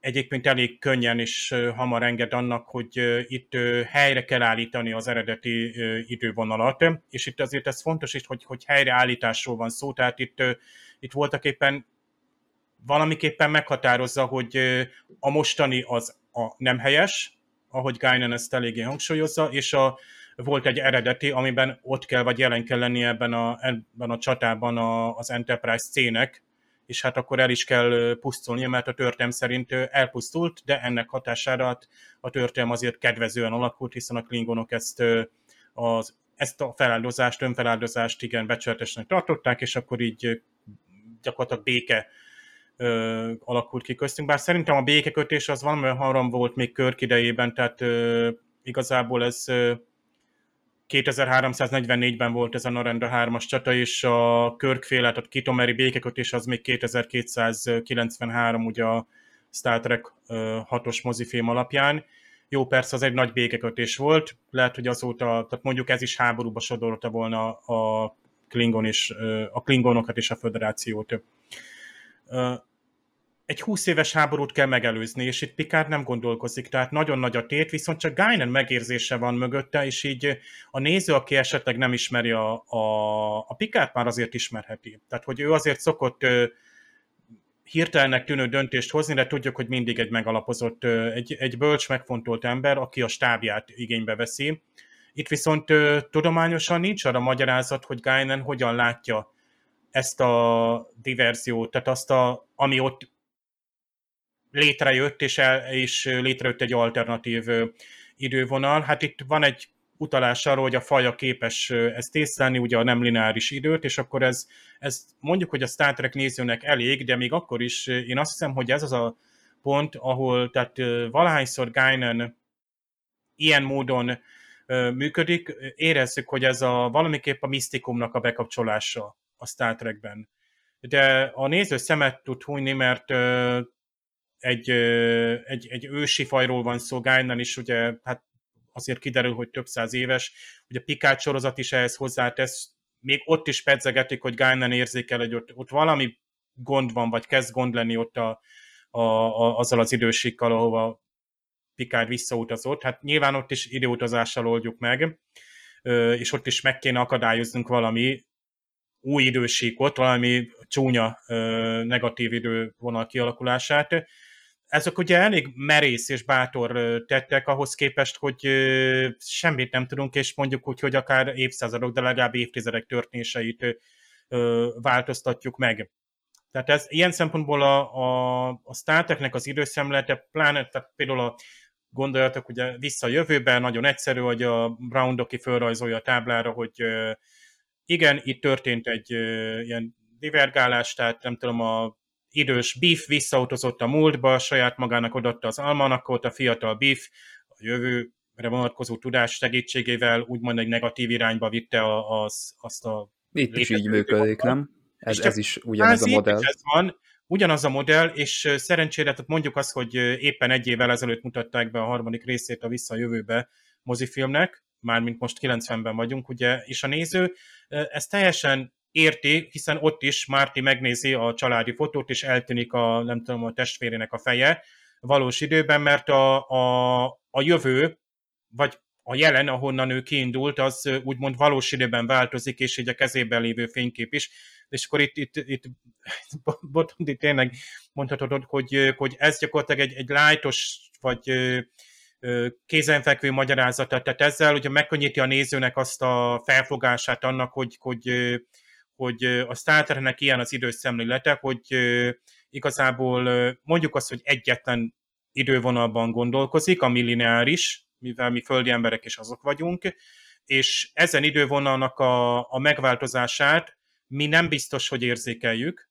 Speaker 4: egyébként elég könnyen és hamar enged annak, hogy itt helyre kell állítani az eredeti idővonalat, és itt azért ez fontos is, hogy, hogy helyreállításról van szó, tehát itt, itt voltak éppen valamiképpen meghatározza, hogy a mostani az a nem helyes, ahogy Guinan ezt eléggé hangsúlyozza, és a, volt egy eredeti, amiben ott kell vagy jelen kell lennie ebben a, ebben a csatában a, az Enterprise C-nek, és hát akkor el is kell pusztulnia, mert a történelm szerint elpusztult, de ennek hatására a történelm azért kedvezően alakult, hiszen a klingonok ezt, az, ezt a feláldozást, önfeláldozást igen becsületesnek tartották, és akkor így gyakorlatilag béke ö, alakult ki köztünk. Bár szerintem a békekötés az valami haram volt még Körk idejében, tehát ö, igazából ez ö, 2344-ben volt ez a Narendra 3-as csata, és a Körkféle, tehát Kitomeri békekötés az még 2293, ugye a Star Trek 6-os mozifilm alapján. Jó, persze az egy nagy békekötés volt, lehet, hogy azóta, tehát mondjuk ez is háborúba sodorolta volna a Klingon és, a Klingonokat és a Föderációt egy 20 éves háborút kell megelőzni, és itt Picard nem gondolkozik, tehát nagyon nagy a tét, viszont csak Guinan megérzése van mögötte, és így a néző, aki esetleg nem ismeri a, a, a Picard, már azért ismerheti. Tehát, hogy ő azért szokott ö, hirtelnek tűnő döntést hozni, de tudjuk, hogy mindig egy megalapozott, egy, egy bölcs, megfontolt ember, aki a stábját igénybe veszi. Itt viszont ö, tudományosan nincs arra magyarázat, hogy Guinan hogyan látja ezt a diverziót, tehát azt, a, ami ott létrejött, és, el, és létrejött egy alternatív idővonal. Hát itt van egy utalás arra, hogy a faja képes ezt észlelni, ugye a nem lineáris időt, és akkor ez, ez mondjuk, hogy a Star Trek nézőnek elég, de még akkor is én azt hiszem, hogy ez az a pont, ahol tehát valahányszor Guinan ilyen módon működik, érezzük, hogy ez a valamiképp a misztikumnak a bekapcsolása a Star Trekben. De a néző szemet tud hújni, mert egy, egy, egy ősi fajról van szó, Guinan is ugye, hát azért kiderül, hogy több száz éves, ugye Picard sorozat is ehhez hozzátesz, még ott is pedzegetik, hogy Guinan érzékel, hogy ott, ott valami gond van, vagy kezd gond lenni ott a, a, a, azzal az idősékkal, ahova Picard visszautazott. Hát nyilván ott is időutazással oldjuk meg, és ott is meg kéne akadályoznunk valami új idősíkot, valami csúnya negatív idővonal kialakulását ezek ugye elég merész és bátor tettek ahhoz képest, hogy semmit nem tudunk, és mondjuk úgy, hogy akár évszázadok, de legalább évtizedek történéseit változtatjuk meg. Tehát ez ilyen szempontból a, a, a Star Treknek az időszemlete, pláne tehát például a gondoljatok ugye vissza a jövőben, nagyon egyszerű, hogy a Brown Doki fölrajzolja a táblára, hogy igen, itt történt egy ilyen divergálás, tehát nem tudom, a idős Biff visszautozott a múltba, saját magának odatta az almanakot, a fiatal Biff a jövőre vonatkozó tudás segítségével úgymond egy negatív irányba vitte az, azt a...
Speaker 2: Itt is így működik, nem? Ez, ez is ugyanaz a modell. Ez
Speaker 4: van, ugyanaz a modell, és szerencsére, tehát mondjuk azt, hogy éppen egy évvel ezelőtt mutatták be a harmadik részét a Vissza a jövőbe mozifilmnek, mármint most 90-ben vagyunk, ugye, és a néző ez teljesen érti, hiszen ott is Márti megnézi a családi fotót, és eltűnik a, nem tudom, a testvérének a feje valós időben, mert a, a, a jövő, vagy a jelen, ahonnan ő kiindult, az úgymond valós időben változik, és így a kezében lévő fénykép is. És akkor itt, itt, itt Botondi tényleg mondhatod, hogy, hogy ez gyakorlatilag egy, egy lájtos, vagy kézenfekvő magyarázata, tehát ezzel ugye megkönnyíti a nézőnek azt a felfogását annak, hogy, hogy, hogy a Star Treknek ilyen az idős szemlélete, hogy igazából mondjuk azt, hogy egyetlen idővonalban gondolkozik, a millineáris, mivel mi földi emberek is azok vagyunk, és ezen idővonalnak a, a megváltozását mi nem biztos, hogy érzékeljük,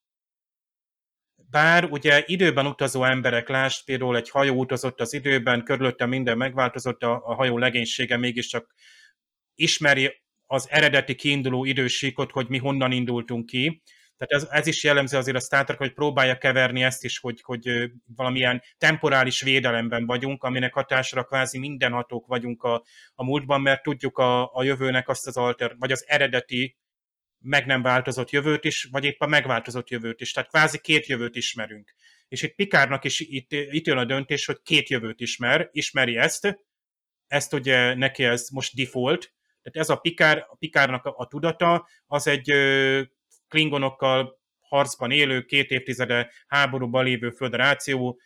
Speaker 4: bár ugye időben utazó emberek, lásd például egy hajó utazott az időben, körülötte minden megváltozott, a, a hajó legénysége mégiscsak ismeri az eredeti kiinduló idősíkot, hogy mi honnan indultunk ki. Tehát ez, ez is jellemző azért a Star Trek, hogy próbálja keverni ezt is, hogy, hogy valamilyen temporális védelemben vagyunk, aminek hatásra kvázi mindenhatók vagyunk a, a múltban, mert tudjuk a, a jövőnek azt az alter, vagy az eredeti meg nem változott jövőt is, vagy épp a megváltozott jövőt is. Tehát kvázi két jövőt ismerünk. És itt Pikárnak is itt, itt jön a döntés, hogy két jövőt ismer, ismeri ezt, ezt ugye neki ez most default, tehát ez a Pikár, a Pikárnak a, tudata, az egy klingonokkal harcban élő, két évtizede háborúban lévő föderáció,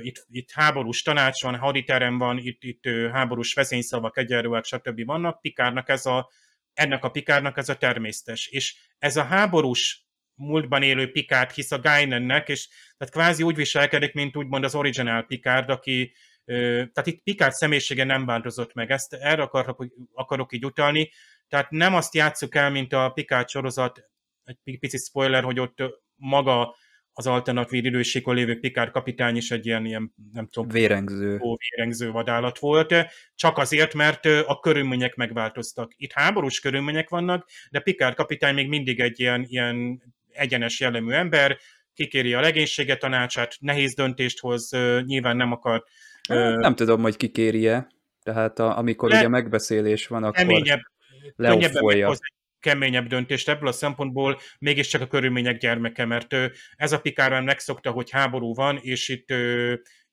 Speaker 4: itt, itt háborús tanács van, haditerem van, itt, itt háborús vezényszavak, egyenlőek, stb. vannak. Pikárnak ez a ennek a Pikárnak ez a természetes. És ez a háborús múltban élő Pikárd hisz a Guinannek, és tehát kvázi úgy viselkedik, mint úgymond az original Pikárd, aki tehát itt Pikárd személyisége nem változott meg, ezt erre akarok, akarok így utalni, tehát nem azt játsszuk el, mint a Pikárd sorozat, egy pici spoiler, hogy ott maga az alternatív időségkor lévő Pikár kapitány is egy ilyen, ilyen nem tudom,
Speaker 2: vérengző.
Speaker 4: Ó, vérengző vadállat volt, csak azért, mert a körülmények megváltoztak. Itt háborús körülmények vannak, de Pikár kapitány még mindig egy ilyen, ilyen egyenes jellemű ember, kikéri a legénységet tanácsát, nehéz döntést hoz, nyilván nem akar...
Speaker 2: Nem tudom, hogy kikéri-e, tehát a, amikor le, ugye megbeszélés van, akkor keményebb,
Speaker 4: leoffolja keményebb döntést ebből a szempontból mégiscsak a körülmények gyermeke, mert ez a Pikár megszokta, hogy háború van, és itt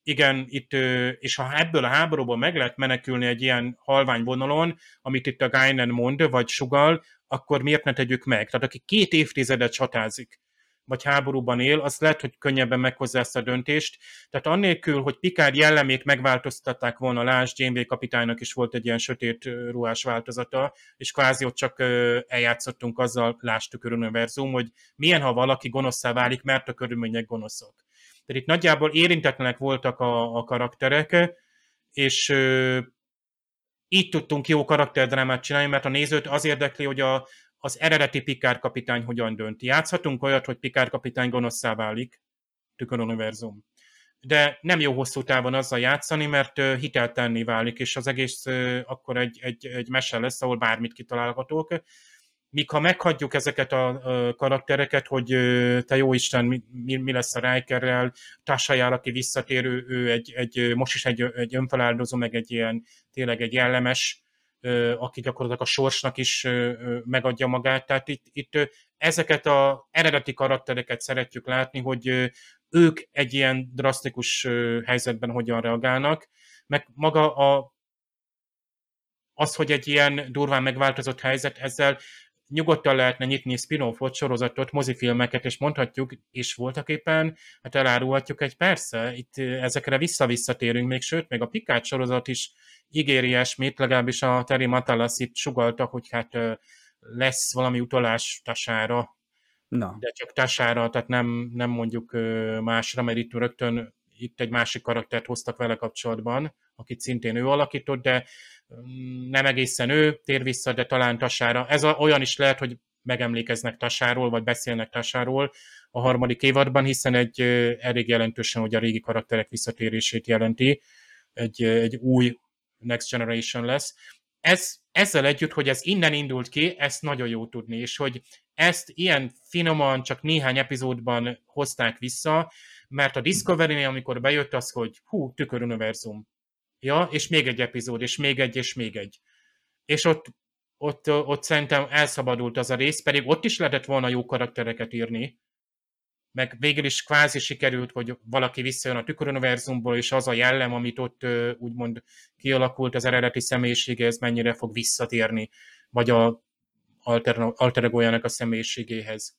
Speaker 4: igen, itt, és ha ebből a háborúból meg lehet menekülni egy ilyen halvány vonalon, amit itt a Guinan mond, vagy sugal, akkor miért ne tegyük meg? Tehát aki két évtizedet csatázik, vagy háborúban él, az lehet, hogy könnyebben meghozza ezt a döntést. Tehát annélkül, hogy Pikár jellemét megváltoztatták volna, Lás Janeway kapitánynak is volt egy ilyen sötét ruhás változata, és kvázi ott csak eljátszottunk azzal, Lás univerzum, hogy milyen, ha valaki gonoszszá válik, mert a körülmények gonoszok. Tehát itt nagyjából érintetlenek voltak a, a karakterek, és így tudtunk jó karakterdrámát csinálni, mert a nézőt az érdekli, hogy a, az eredeti Pikár kapitány hogyan dönt. Játszhatunk olyat, hogy Pikár kapitány gonoszszá válik, univerzum. De nem jó hosszú távon azzal játszani, mert hiteltenni válik, és az egész akkor egy, egy, egy mese lesz, ahol bármit kitalálhatók. Míg ha meghagyjuk ezeket a karaktereket, hogy te jó Isten, mi, mi lesz a Rikerrel, Tasha aki visszatérő, ő egy, egy, most is egy, egy önfeláldozó, meg egy ilyen tényleg egy jellemes aki gyakorlatilag a sorsnak is megadja magát. Tehát itt, itt ezeket a eredeti karaktereket szeretjük látni, hogy ők egy ilyen drasztikus helyzetben hogyan reagálnak, meg maga a, az, hogy egy ilyen durván megváltozott helyzet, ezzel nyugodtan lehetne nyitni spin-offot, sorozatot, mozifilmeket, és mondhatjuk, és voltak éppen, hát elárulhatjuk egy persze, itt ezekre vissza-visszatérünk még, sőt, még a Pikát sorozat is ígéri ilyesmit, legalábbis a Terry Matalas itt sugalta, hogy hát lesz valami utalás Tasára, Na. de csak Tasára, tehát nem, nem mondjuk másra, mert itt rögtön itt egy másik karaktert hoztak vele kapcsolatban, akit szintén ő alakított, de mm, nem egészen ő, tér vissza, de talán Tasára. Ez a, olyan is lehet, hogy megemlékeznek Tasáról, vagy beszélnek Tasáról a harmadik évadban, hiszen egy elég jelentősen, hogy a régi karakterek visszatérését jelenti, egy, egy új Next Generation lesz. Ez, ezzel együtt, hogy ez innen indult ki, ezt nagyon jó tudni, és hogy ezt ilyen finoman, csak néhány epizódban hozták vissza, mert a Discovery-nél, amikor bejött az, hogy hú, tüköruniverzum. Ja, és még egy epizód, és még egy, és még egy. És ott, ott, ott szerintem elszabadult az a rész, pedig ott is lehetett volna jó karaktereket írni, meg végül is kvázi sikerült, hogy valaki visszajön a tüköruniverzumból, és az a jellem, amit ott úgymond kialakult az eredeti személyiségéhez, mennyire fog visszatérni, vagy a alter, alter a személyiségéhez.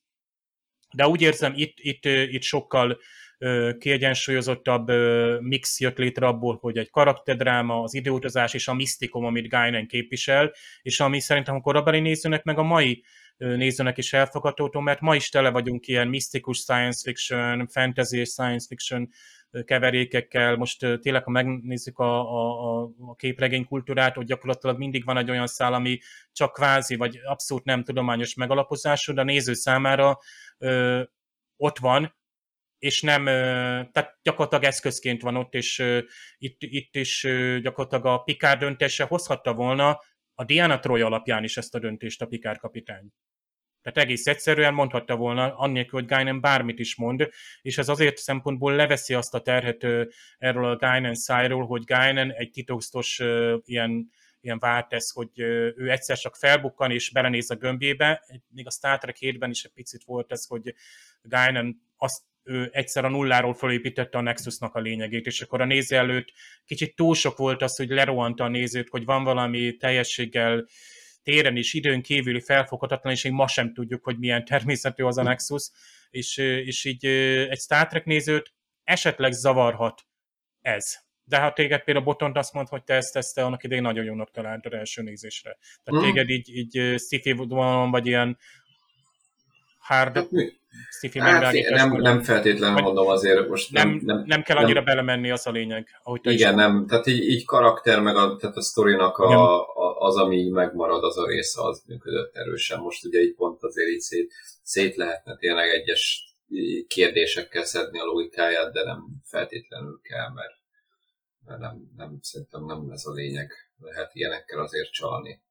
Speaker 4: De úgy érzem, itt, itt, itt sokkal kiegyensúlyozottabb mix jött létre abból, hogy egy karakterdráma, az időutazás és a misztikum, amit Guinan képvisel, és ami szerintem a korabeli nézőnek, meg a mai nézőnek is elfogadható, mert ma is tele vagyunk ilyen misztikus science fiction, fantasy és science fiction keverékekkel. Most tényleg, ha megnézzük a, a, a képregény kultúrát, hogy gyakorlatilag mindig van egy olyan szál, ami csak kvázi, vagy abszolút nem tudományos megalapozású, de a néző számára ö, ott van, és nem, tehát gyakorlatilag eszközként van ott, és itt, itt is gyakorlatilag a Pikár döntése hozhatta volna a Diana Troy alapján is ezt a döntést a Pikár kapitány. Tehát egész egyszerűen mondhatta volna, annélkül, hogy Guinan bármit is mond, és ez azért szempontból leveszi azt a terhet erről a Guinan szájról, hogy Guinan egy titokzatos ilyen, ilyen vált tesz, hogy ő egyszer csak felbukkan és belenéz a gömbjébe. Még a Star Trek 7-ben is egy picit volt ez, hogy Guinan azt ő egyszer a nulláról felépítette a Nexusnak a lényegét, és akkor a néző előtt kicsit túl sok volt az, hogy lerohanta a nézőt, hogy van valami teljességgel téren és időn kívüli felfoghatatlan, és még ma sem tudjuk, hogy milyen természetű az a Nexus, és, és így egy Star Trek nézőt esetleg zavarhat ez. De ha téged például Botont azt mond, hogy te ezt, ezt te annak idején nagyon jónak találtad első nézésre. Tehát mm. téged így, így sci-fi vagy ilyen hard hát,
Speaker 3: sci-fi hát, nem, nem feltétlenül mondom azért, most
Speaker 4: nem, nem, nem, nem kell annyira nem, belemenni, az a lényeg. Ahogy
Speaker 3: te igen, nem, tehát így, így karakter, meg a, tehát a sztorinak a, a, az, ami megmarad, az a része, az működött erősen. Most ugye így pont azért így szét, szét lehetne tényleg egyes kérdésekkel szedni a logikáját, de nem feltétlenül kell, mert, mert nem, nem, szerintem nem ez a lényeg. Lehet ilyenekkel azért csalni.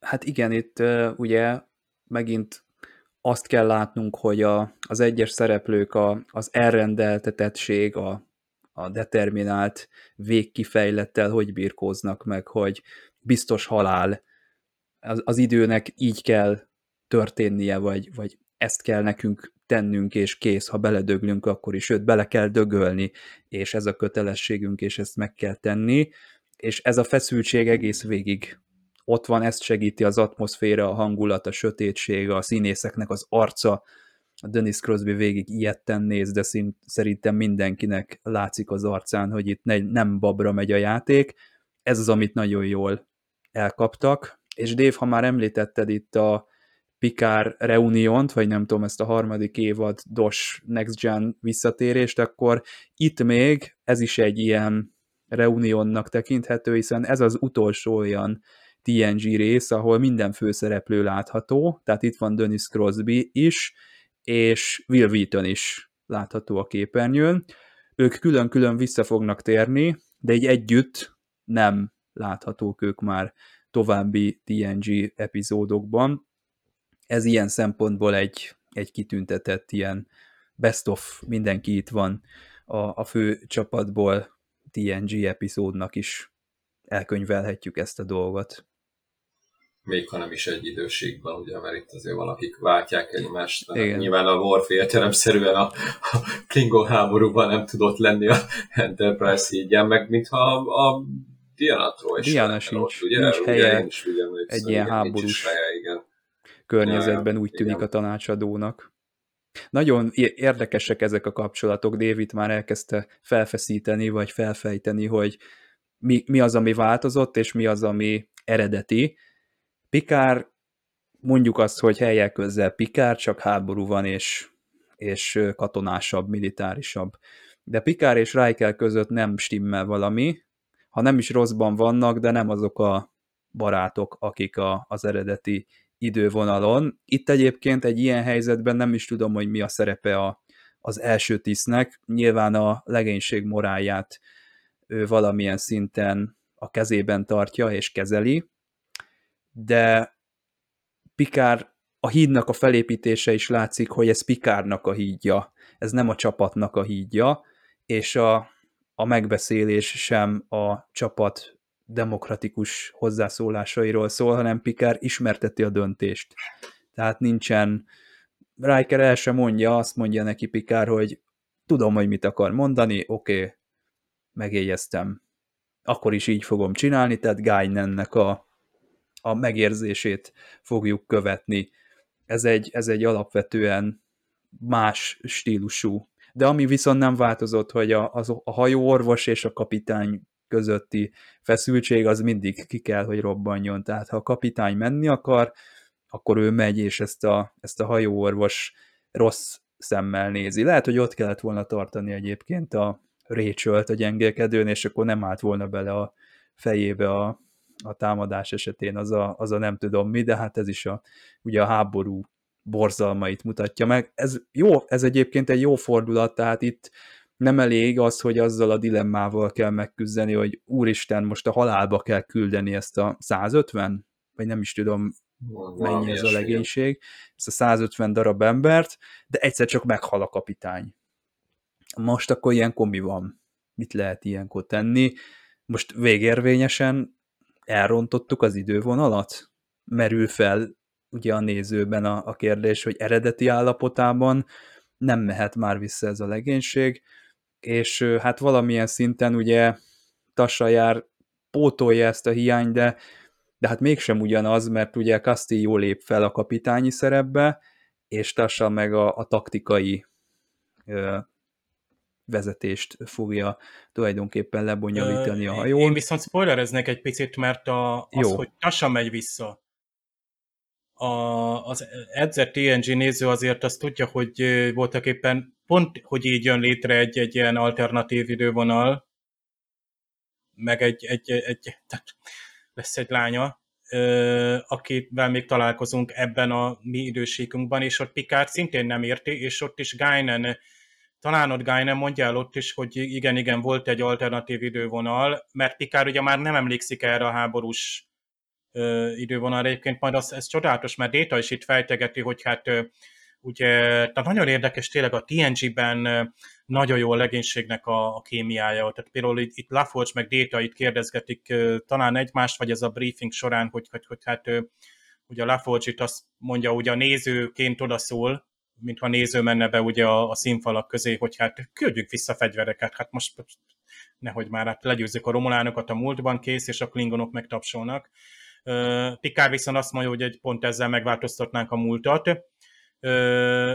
Speaker 2: Hát igen, itt uh, ugye megint azt kell látnunk, hogy a, az egyes szereplők a, az elrendeltetettség, a, a determinált végkifejlettel hogy birkóznak meg, hogy biztos halál, az, az időnek így kell történnie, vagy, vagy ezt kell nekünk tennünk, és kész, ha beledöglünk, akkor is, sőt, bele kell dögölni, és ez a kötelességünk, és ezt meg kell tenni, és ez a feszültség egész végig ott van, ezt segíti az atmoszféra, a hangulat, a sötétség, a színészeknek az arca, a Dennis Crosby végig ilyetten néz, de szint, szerintem mindenkinek látszik az arcán, hogy itt ne, nem babra megy a játék. Ez az, amit nagyon jól elkaptak. És Dave, ha már említetted itt a Picard reuniont, vagy nem tudom, ezt a harmadik évad DOS Next Gen visszatérést, akkor itt még ez is egy ilyen reunionnak tekinthető, hiszen ez az utolsó olyan TNG rész, ahol minden főszereplő látható, tehát itt van Dennis Crosby is, és Will Wheaton is látható a képernyőn. Ők külön-külön vissza fognak térni, de így együtt nem láthatók ők már további TNG epizódokban. Ez ilyen szempontból egy, egy kitüntetett ilyen best of, mindenki itt van a, a fő csapatból TNG epizódnak is elkönyvelhetjük ezt a dolgot
Speaker 3: még ha nem is egy időségben, ugye, mert itt azért valakik váltják egymást. Igen. Nyilván a Worf értelemszerűen a, a Klingon háborúban nem tudott lenni a Enterprise így, meg mintha a, a Diana-tól
Speaker 2: is. Diana sincs, ugye? nincs ugye, helye is, ugye, egy ilyen háborús helye, igen. környezetben úgy tűnik igen. a tanácsadónak. Nagyon érdekesek ezek a kapcsolatok, David már elkezdte felfeszíteni, vagy felfejteni, hogy mi, mi az, ami változott, és mi az, ami eredeti, Pikár, mondjuk azt, hogy helyek közel Pikár, csak háború van, és, és katonásabb, militárisabb. De Pikár és Riker között nem stimmel valami, ha nem is rosszban vannak, de nem azok a barátok, akik a, az eredeti idővonalon. Itt egyébként egy ilyen helyzetben nem is tudom, hogy mi a szerepe a, az első tisztnek. Nyilván a legénység moráját ő valamilyen szinten a kezében tartja és kezeli, de Pikár a hídnak a felépítése is látszik, hogy ez Pikárnak a hídja, ez nem a csapatnak a hídja, és a, a megbeszélés sem a csapat demokratikus hozzászólásairól szól, hanem Pikár ismerteti a döntést. Tehát nincsen Riker el sem mondja, azt mondja neki Pikár, hogy tudom, hogy mit akar mondani, oké, okay, megjegyeztem. Akkor is így fogom csinálni, tehát Guinennek a, a megérzését fogjuk követni. Ez egy, ez egy alapvetően más stílusú. De ami viszont nem változott, hogy a, az, a hajóorvos és a kapitány közötti feszültség az mindig ki kell, hogy robbanjon. Tehát ha a kapitány menni akar, akkor ő megy, és ezt a, ezt a hajóorvos rossz szemmel nézi. Lehet, hogy ott kellett volna tartani egyébként a rachel a gyengélkedőn, és akkor nem állt volna bele a fejébe a, a támadás esetén az a, az a nem tudom mi, de hát ez is a, ugye a háború borzalmait mutatja meg. Ez jó, ez egyébként egy jó fordulat, tehát itt nem elég az, hogy azzal a dilemmával kell megküzdeni, hogy úristen, most a halálba kell küldeni ezt a 150, vagy nem is tudom, mennyi ez a legénység, ezt a 150 darab embert, de egyszer csak meghal a kapitány. Most akkor ilyen mi van? Mit lehet ilyenkor tenni? Most végérvényesen elrontottuk az idővonalat? Merül fel ugye a nézőben a, a kérdés, hogy eredeti állapotában nem mehet már vissza ez a legénység, és hát valamilyen szinten ugye Tassa jár pótolja ezt a hiányt, de, de hát mégsem ugyanaz, mert ugye Castillo lép fel a kapitányi szerepbe, és Tassa meg a, a taktikai vezetést fogja tulajdonképpen lebonyolítani a hajón.
Speaker 4: Én viszont spoilereznék egy picit, mert a, az, Jó. hogy Tassa megy vissza, a, az edzett TNG néző azért azt tudja, hogy voltak éppen pont, hogy így jön létre egy, egy ilyen alternatív idővonal, meg egy, egy, egy tehát lesz egy lánya, akivel még találkozunk ebben a mi időségünkben, és ott Picard szintén nem érti, és ott is Guinan, talán ott Guinan mondja el ott is, hogy igen, igen, volt egy alternatív idővonal, mert Picard ugye már nem emlékszik erre a háborús idővonalra. Egyébként majd az, ez csodálatos, mert Déta is itt fejtegeti, hogy hát ugye, tehát nagyon érdekes tényleg a TNG-ben nagyon jó a legénységnek a, a kémiája. Tehát például itt, itt Laforge meg Déta itt kérdezgetik talán egymást, vagy ez a briefing során, hogy, hogy, hogy hát ugye a Laforge itt azt mondja, hogy a nézőként odaszól, mintha néző menne be ugye a, a színfalak közé, hogy hát küldjük vissza fegyvereket, hát most nehogy már hát legyőzzük a romulánokat a múltban, kész, és a klingonok megtapsolnak. Pikár viszont azt mondja, hogy egy pont ezzel megváltoztatnánk a múltat,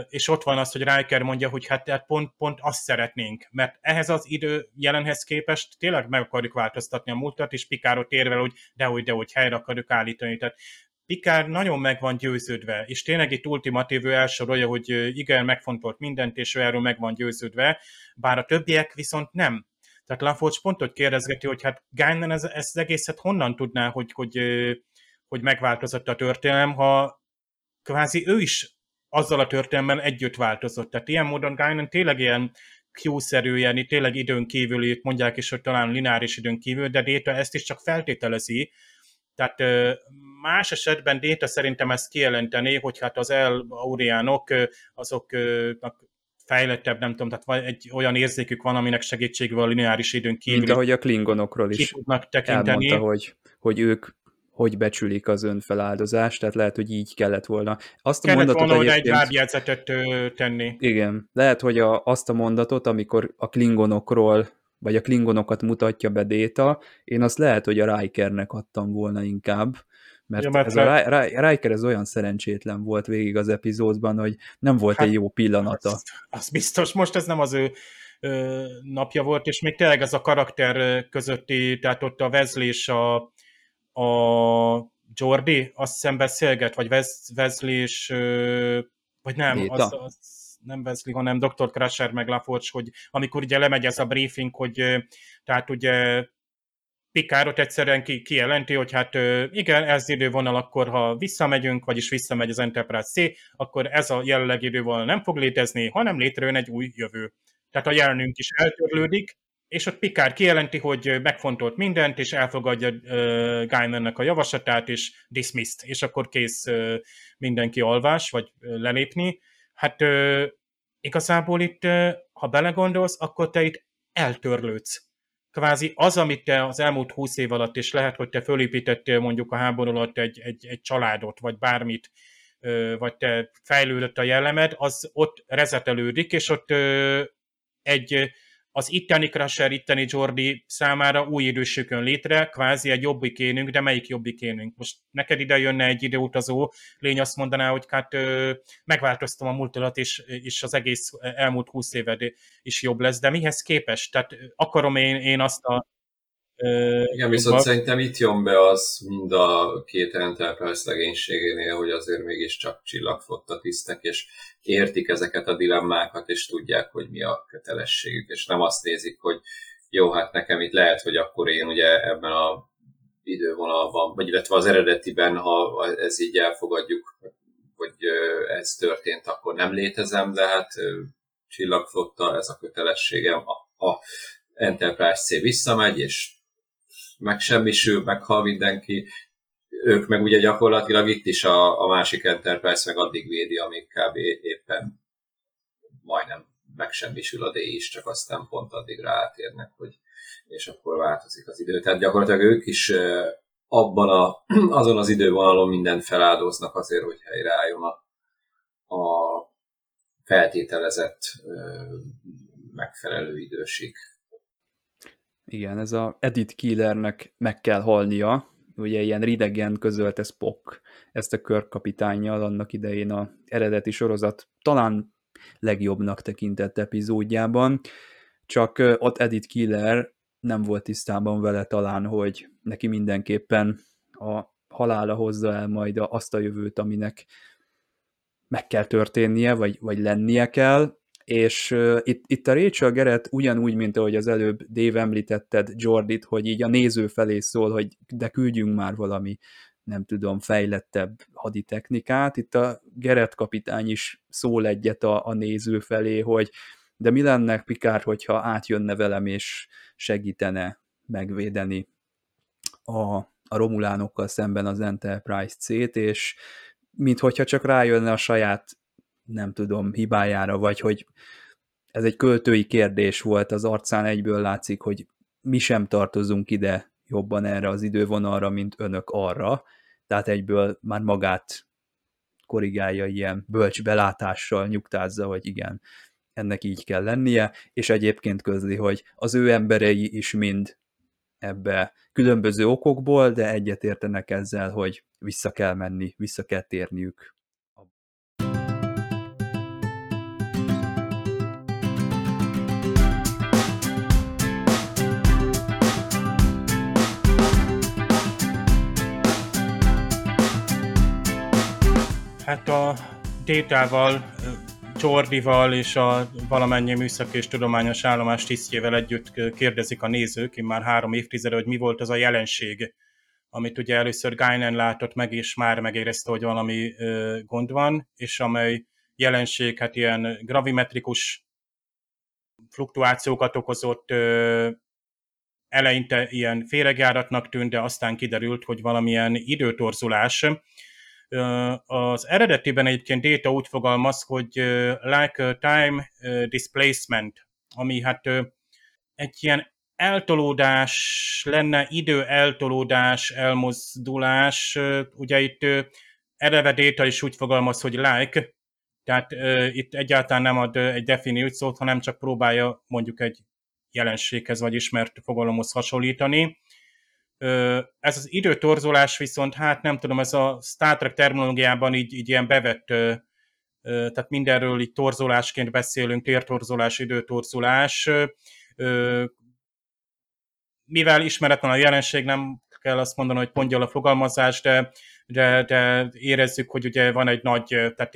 Speaker 4: és ott van az, hogy Riker mondja, hogy hát, hát pont, pont azt szeretnénk, mert ehhez az idő jelenhez képest tényleg meg akarjuk változtatni a múltat, és Pikárot érvel, hogy dehogy, dehogy helyre akarjuk állítani. Tehát Pikár nagyon meg van győződve, és tényleg itt ultimatív ő elsorolja, hogy igen, megfontolt mindent, és ő erről meg van győződve, bár a többiek viszont nem. Tehát Laforge pont, hogy kérdezgeti, hogy hát Gánen ez, ez az egészet honnan tudná, hogy, hogy, hogy megváltozott a történelem, ha kvázi ő is azzal a történelmen együtt változott. Tehát ilyen módon Gánen tényleg ilyen Q-szerű, ilyen, tényleg időn kívüli, mondják is, hogy talán lineáris időn kívül, de Déta ezt is csak feltételezi, tehát más esetben Déta szerintem ezt kijelenteni, hogy hát az El Auriánok azoknak fejlettebb, nem tudom, tehát egy olyan érzékük van, aminek segítségével a lineáris időn kívül.
Speaker 2: Mint ahogy a klingonokról is
Speaker 4: tudnak tekinteni.
Speaker 2: elmondta, hogy, hogy ők hogy becsülik az önfeláldozást, tehát lehet, hogy így kellett volna.
Speaker 4: Azt kellett a mondatot volna egy lábjegyzetet tenni.
Speaker 2: Igen, lehet, hogy a, azt a mondatot, amikor a klingonokról, vagy a klingonokat mutatja be Déta, én azt lehet, hogy a Rikernek adtam volna inkább, mert, ja, mert ez a Riker ez olyan szerencsétlen volt végig az epizódban, hogy nem volt hát, egy jó pillanata. Az,
Speaker 4: az biztos, most ez nem az ő ö, napja volt, és még tényleg ez a karakter közötti, tehát ott a Wesley és a, a Jordi, azt hiszem beszélget, vagy Wesley és, ö, vagy nem, az, az, nem Wesley, hanem Dr. Crusher meg Laforge, hogy amikor ugye lemegy ez a briefing, hogy tehát ugye Pikárot egyszerűen ki, kijelenti, hogy hát igen, ez idővonal, akkor ha visszamegyünk, vagyis visszamegy az Enterprise C, akkor ez a jelenlegi idővonal nem fog létezni, hanem létrejön egy új jövő. Tehát a jelenünk is eltörlődik, és ott Pikár kijelenti, hogy megfontolt mindent, és elfogadja uh, Gaimannek a javaslatát, és dismissed, és akkor kész uh, mindenki alvás, vagy uh, lelépni. Hát uh, igazából itt, uh, ha belegondolsz, akkor te itt eltörlődsz. Kvázi az, amit te az elmúlt húsz év alatt, és lehet, hogy te fölépítettél mondjuk a háború alatt egy, egy, egy családot, vagy bármit, vagy te fejlődött a jellemed, az ott rezetelődik, és ott egy az itteni Crusher, itteni Jordi számára új idősökön létre, kvázi egy jobbikénünk, de melyik jobbikénünk? Most neked ide jönne egy időutazó lény, azt mondaná, hogy hát ö, megváltoztam a múltalat, és, és az egész elmúlt húsz éved is jobb lesz, de mihez képest? Tehát akarom én, én azt a
Speaker 3: igen, viszont szerintem itt jön be az mind a két Enterprise legénységénél, hogy azért mégiscsak csillagfotta tisztek, és értik ezeket a dilemmákat, és tudják, hogy mi a kötelességük, és nem azt nézik, hogy jó, hát nekem itt lehet, hogy akkor én ugye ebben a idővonalban, vagy illetve az eredetiben, ha ez így elfogadjuk, hogy ez történt, akkor nem létezem, de hát csillagflotta, ez a kötelességem. A, a Enterprise C visszamegy, és megsemmisül, meghal mindenki, ők meg ugye gyakorlatilag itt is a, a másik Enterprise meg addig védi, amíg kb. éppen majdnem megsemmisül a D is, csak aztán pont addig rátérnek, hogy és akkor változik az idő. Tehát gyakorlatilag ők is abban a, azon az idővonalon mindent feláldoznak azért, hogy helyreálljon a, a feltételezett megfelelő időség.
Speaker 2: Igen, ez a Edith Killernek meg kell halnia, ugye ilyen ridegen közölte Spock ezt a körkapitányjal annak idején a eredeti sorozat talán legjobbnak tekintett epizódjában, csak ott Edith Killer nem volt tisztában vele talán, hogy neki mindenképpen a halála hozza el majd azt a jövőt, aminek meg kell történnie, vagy, vagy lennie kell, és uh, itt, itt a Rachel Gerett ugyanúgy, mint ahogy az előbb Dave említetted Jordit, hogy így a néző felé szól, hogy de küldjünk már valami, nem tudom, fejlettebb haditechnikát. Itt a Gerett kapitány is szól egyet a, a néző felé, hogy de mi lenne Pikár, hogyha átjönne velem és segítene megvédeni a, a romulánokkal szemben az Enterprise C-t, és minthogyha csak rájönne a saját nem tudom, hibájára, vagy hogy ez egy költői kérdés volt, az arcán egyből látszik, hogy mi sem tartozunk ide jobban erre az idővonalra, mint önök arra, tehát egyből már magát korrigálja ilyen bölcs belátással, nyugtázza, hogy igen, ennek így kell lennie, és egyébként közli, hogy az ő emberei is mind ebbe különböző okokból, de egyetértenek ezzel, hogy vissza kell menni, vissza kell térniük
Speaker 4: Hát a Détával, Jordival és a valamennyi műszaki és tudományos állomás tisztjével együtt kérdezik a nézők, én már három évtizede, hogy mi volt az a jelenség, amit ugye először Guinan látott meg, és már megérezte, hogy valami gond van, és amely jelenség hát ilyen gravimetrikus fluktuációkat okozott, eleinte ilyen féregjáratnak tűnt, de aztán kiderült, hogy valamilyen időtorzulás, az eredetiben egyébként Data úgy fogalmaz, hogy like time displacement, ami hát egy ilyen eltolódás lenne, idő eltolódás, elmozdulás. Ugye itt eleve Data is úgy fogalmaz, hogy like, tehát itt egyáltalán nem ad egy definíciót, hanem csak próbálja mondjuk egy jelenséghez vagy ismert fogalomhoz hasonlítani. Ez az időtorzulás viszont, hát nem tudom, ez a Star Trek terminológiában így, így ilyen bevett, tehát mindenről így torzulásként beszélünk, tértorzulás, időtorzulás. Mivel ismeretlen a jelenség, nem kell azt mondani, hogy pontja a fogalmazás, de, de, de érezzük, hogy ugye van egy nagy, tehát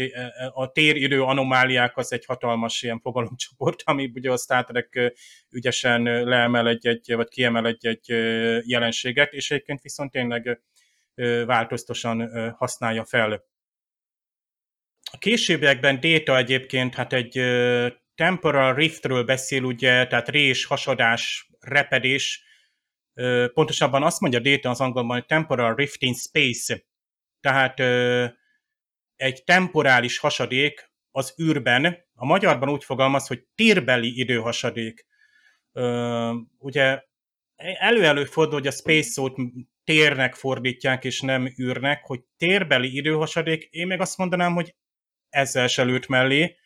Speaker 4: a téridő anomáliák az egy hatalmas ilyen fogalomcsoport, ami ugye a Star Trek ügyesen leemel egy-egy, vagy kiemel egy-egy jelenséget, és egyébként viszont tényleg változtosan használja fel. A későbbiekben Data egyébként hát egy temporal riftről beszél, ugye, tehát rés, hasadás, repedés, pontosabban azt mondja Data az angolban, hogy temporal rift in space, tehát egy temporális hasadék az űrben, a magyarban úgy fogalmaz, hogy térbeli időhasadék. Ugye elő-elő fordul, hogy a space szót térnek fordítják, és nem űrnek, hogy térbeli időhasadék, én meg azt mondanám, hogy ezzel se lőtt mellé,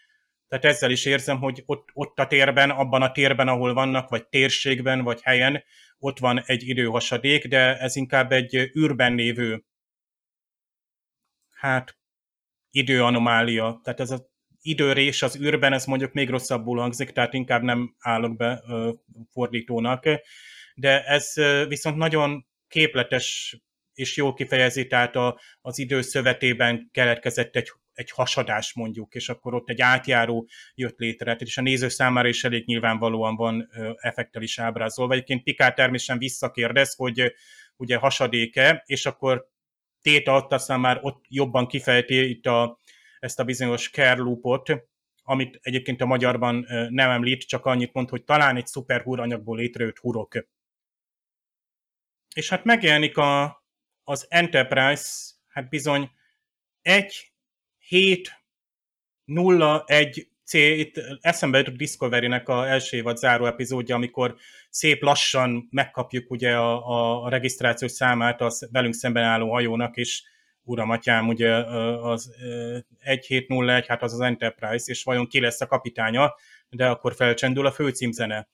Speaker 4: tehát ezzel is érzem, hogy ott, ott a térben, abban a térben, ahol vannak, vagy térségben, vagy helyen, ott van egy időhasadék, de ez inkább egy űrben lévő hát időanomália. Tehát ez az időrés az űrben, ez mondjuk még rosszabbul hangzik, tehát inkább nem állok be fordítónak. De ez viszont nagyon képletes és jó kifejezi, tehát a, az idő szövetében keletkezett egy, egy hasadás mondjuk, és akkor ott egy átjáró jött létre, és a néző számára is elég nyilvánvalóan van effektel is ábrázolva. Egyébként Pikár természetesen visszakérdez, hogy ugye hasadéke, és akkor Téta ott aztán már ott jobban kifejti itt a, ezt a bizonyos care loopot, amit egyébként a magyarban nem említ, csak annyit mond, hogy talán egy szuper anyagból létrejött hurok. És hát megjelenik a, az Enterprise, hát bizony 1, 7, 0, 1 C, itt eszembe jutott Discovery-nek a első évad záró epizódja, amikor szép lassan megkapjuk ugye a, a, regisztrációs számát a velünk szemben álló hajónak, és uram, atyám, ugye az 1701, hát az az Enterprise, és vajon ki lesz a kapitánya, de akkor felcsendül a főcímzene.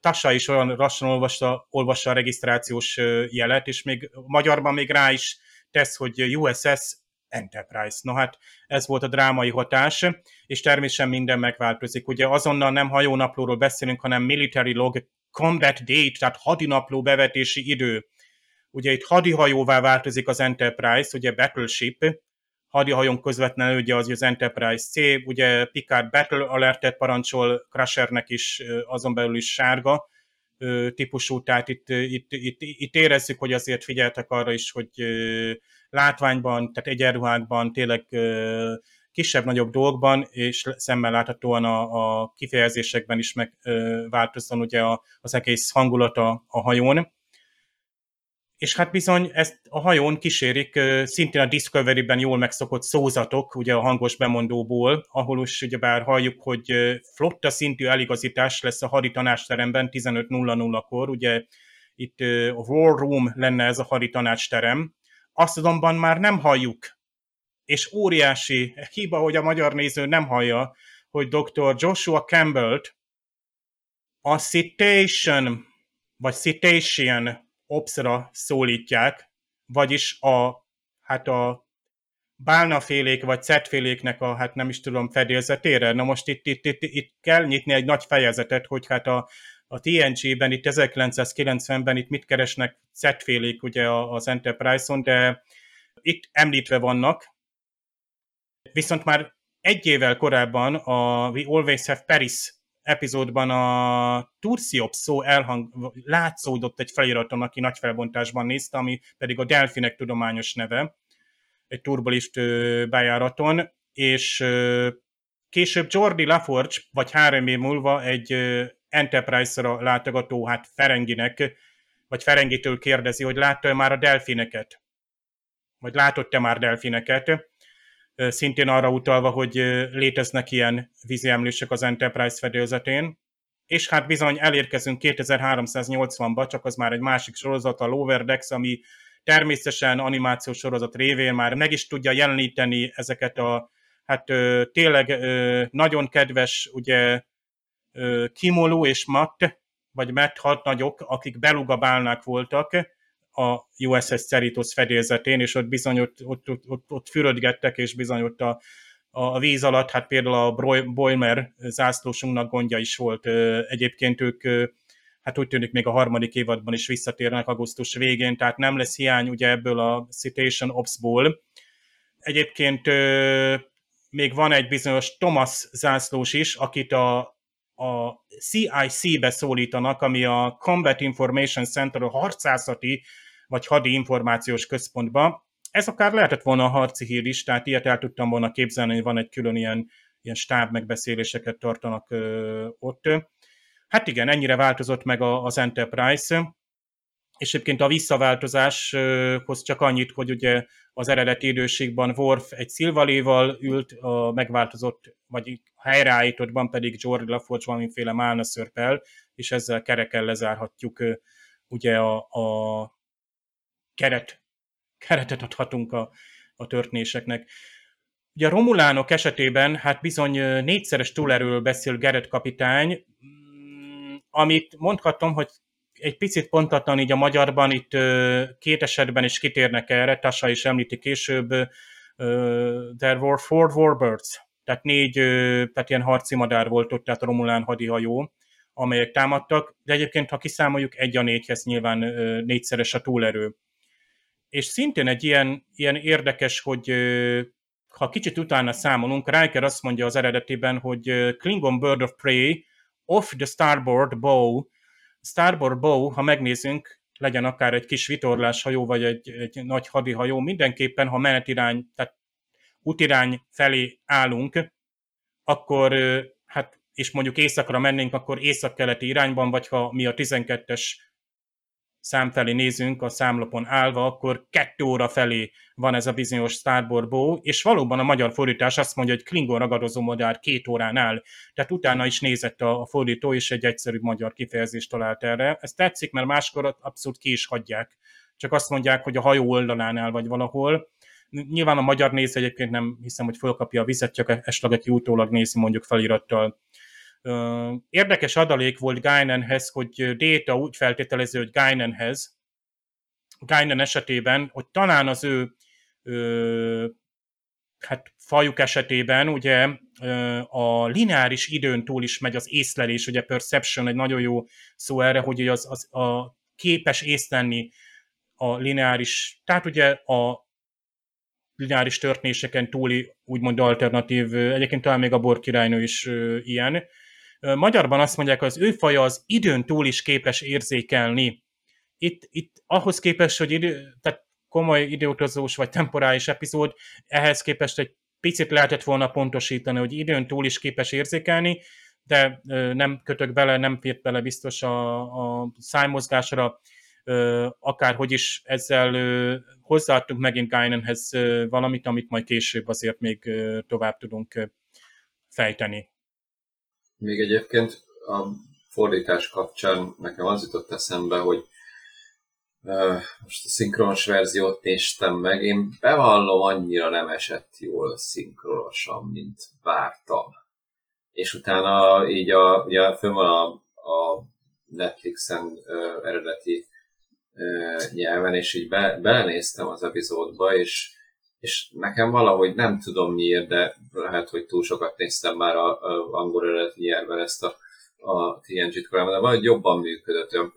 Speaker 4: Tassa is olyan lassan olvassa, olvassa a regisztrációs jelet, és még magyarban még rá is tesz, hogy USS Enterprise. No hát ez volt a drámai hatás, és természetesen minden megváltozik. Ugye azonnal nem hajónaplóról beszélünk, hanem military log combat date, tehát hadinapló bevetési idő. Ugye itt hadihajóvá változik az Enterprise, ugye battleship, hadihajón közvetlenül ugye az, az Enterprise C, ugye Picard Battle Alertet parancsol Crushernek is, azon belül is sárga típusú, tehát itt, itt, itt, itt érezzük, hogy azért figyeltek arra is, hogy látványban, tehát egyenruhákban, tényleg kisebb-nagyobb dolgokban, és szemmel láthatóan a, a kifejezésekben is megváltozzon ugye a, az egész hangulata a hajón. És hát bizony ezt a hajón kísérik szintén a Discovery-ben jól megszokott szózatok, ugye a hangos bemondóból, ahol is ugyebár halljuk, hogy flotta szintű eligazítás lesz a haditanácsteremben 15.00-kor, ugye itt a War Room lenne ez a haditanácsterem, azt azonban már nem halljuk. És óriási hiba, hogy a magyar néző nem hallja, hogy dr. Joshua Campbell-t a citation, vagy citation opsra szólítják, vagyis a, hát a bálnafélék vagy cetféléknek a, hát nem is tudom, fedélzetére. Na most itt, itt, itt, itt kell nyitni egy nagy fejezetet, hogy hát a, a TNG-ben, itt 1990-ben itt mit keresnek Z-félék ugye az Enterprise-on, de itt említve vannak, viszont már egy évvel korábban a We Always Have Paris epizódban a Turciops szó elhang, látszódott egy feliraton, aki nagy felbontásban nézte, ami pedig a Delfinek tudományos neve, egy turbolist bejáraton, és később Jordi Laforge, vagy három év múlva egy Enterprise-ra látogató, hát Ferenginek, vagy Ferengitől kérdezi, hogy látta-e már a delfineket? Vagy látott-e már delfineket? Szintén arra utalva, hogy léteznek ilyen vízi emlősök az Enterprise fedélzetén. És hát bizony elérkezünk 2380-ba, csak az már egy másik sorozat, a Lower Decks, ami természetesen animációs sorozat révén már meg is tudja jeleníteni ezeket a hát tényleg nagyon kedves, ugye Kimoló és Matt, vagy Matt hadnagyok, akik belugabálnák voltak a USS Cerritos fedélzetén, és ott bizony ott, ott, ott, ott, ott fürödgettek, és bizony ott a, a víz alatt, hát például a Boimer zászlósunknak gondja is volt. Egyébként ők hát úgy tűnik még a harmadik évadban is visszatérnek augusztus végén, tehát nem lesz hiány ugye ebből a Citation Ops-ból. Egyébként még van egy bizonyos Thomas zászlós is, akit a a CIC-be szólítanak, ami a Combat Information Center, a harcászati vagy hadi információs központba. Ez akár lehetett volna a harci hír is, tehát ilyet el tudtam volna képzelni, hogy van egy külön ilyen, ilyen stáb megbeszéléseket tartanak ö, ott. Hát igen, ennyire változott meg a, az Enterprise, és egyébként a visszaváltozáshoz csak annyit, hogy ugye az eredeti időségben Worf egy szilvaléval ült, a megváltozott, vagy helyreállítottban pedig George LaForge valamiféle málna szörpel, és ezzel kereken lezárhatjuk ugye a, a keret, keretet adhatunk a, a történéseknek. Ugye a Romulánok esetében hát bizony négyszeres túlerőről beszél Gerett kapitány, mm, amit mondhatom, hogy egy picit pontatlan így a magyarban, itt két esetben is kitérnek erre, Tassa is említi később, there were four warbirds, tehát négy, tehát ilyen harci madár volt ott, tehát a Romulán hadihajó, amelyek támadtak, de egyébként, ha kiszámoljuk, egy a négyhez nyilván négyszeres a túlerő. És szintén egy ilyen, ilyen érdekes, hogy ha kicsit utána számolunk, Riker azt mondja az eredetiben, hogy Klingon Bird of Prey off the starboard bow, starboard bow, ha megnézzünk, legyen akár egy kis vitorláshajó, vagy egy, egy nagy hadihajó, mindenképpen, ha menetirány, tehát útirány felé állunk, akkor hát és mondjuk északra mennénk, akkor észak-keleti irányban, vagy ha mi a 12-es szám felé nézünk a számlapon állva, akkor kettő óra felé van ez a bizonyos Starboard és valóban a magyar fordítás azt mondja, hogy Klingon ragadozó madár két órán áll. Tehát utána is nézett a fordító, és egy egyszerű magyar kifejezést talált erre. Ez tetszik, mert máskor abszolút ki is hagyják. Csak azt mondják, hogy a hajó oldalán áll, vagy valahol. Nyilván a magyar néz egyébként nem hiszem, hogy fölkapja a vizet, csak esetleg aki utólag nézi mondjuk felirattal Érdekes adalék volt Guinanhez, hogy Déta úgy feltételező, hogy Guinanhez, Guinan esetében, hogy talán az ő hát fajuk esetében ugye a lineáris időn túl is megy az észlelés, ugye perception egy nagyon jó szó erre, hogy az, az a képes észlelni a lineáris, tehát ugye a lineáris történéseken túli úgymond alternatív, egyébként talán még a Bor királynő is ilyen, Magyarban azt mondják, hogy az ő faja az időn túl is képes érzékelni. Itt, itt ahhoz képest, hogy idő, tehát komoly időutazós vagy temporális epizód, ehhez képest egy picit lehetett volna pontosítani, hogy időn túl is képes érzékelni, de nem kötök bele, nem fért bele biztos a, a szájmozgásra, akárhogy is ezzel hozzáadtunk megint Guinanhez valamit, amit majd később azért még tovább tudunk fejteni.
Speaker 3: Még egyébként a fordítás kapcsán nekem az jutott eszembe, hogy most a szinkronos verziót néztem meg, én bevallom, annyira nem esett jól szinkronosan, mint vártam. És utána így a, ugye fönn van a, a Netflixen uh, eredeti uh, nyelven, és így be, belenéztem az epizódba, és és nekem valahogy nem tudom miért, de lehet, hogy túl sokat néztem már a, a angol eredeti nyelven ezt a, a TNG-t korábban, de valahogy jobban működött, olyan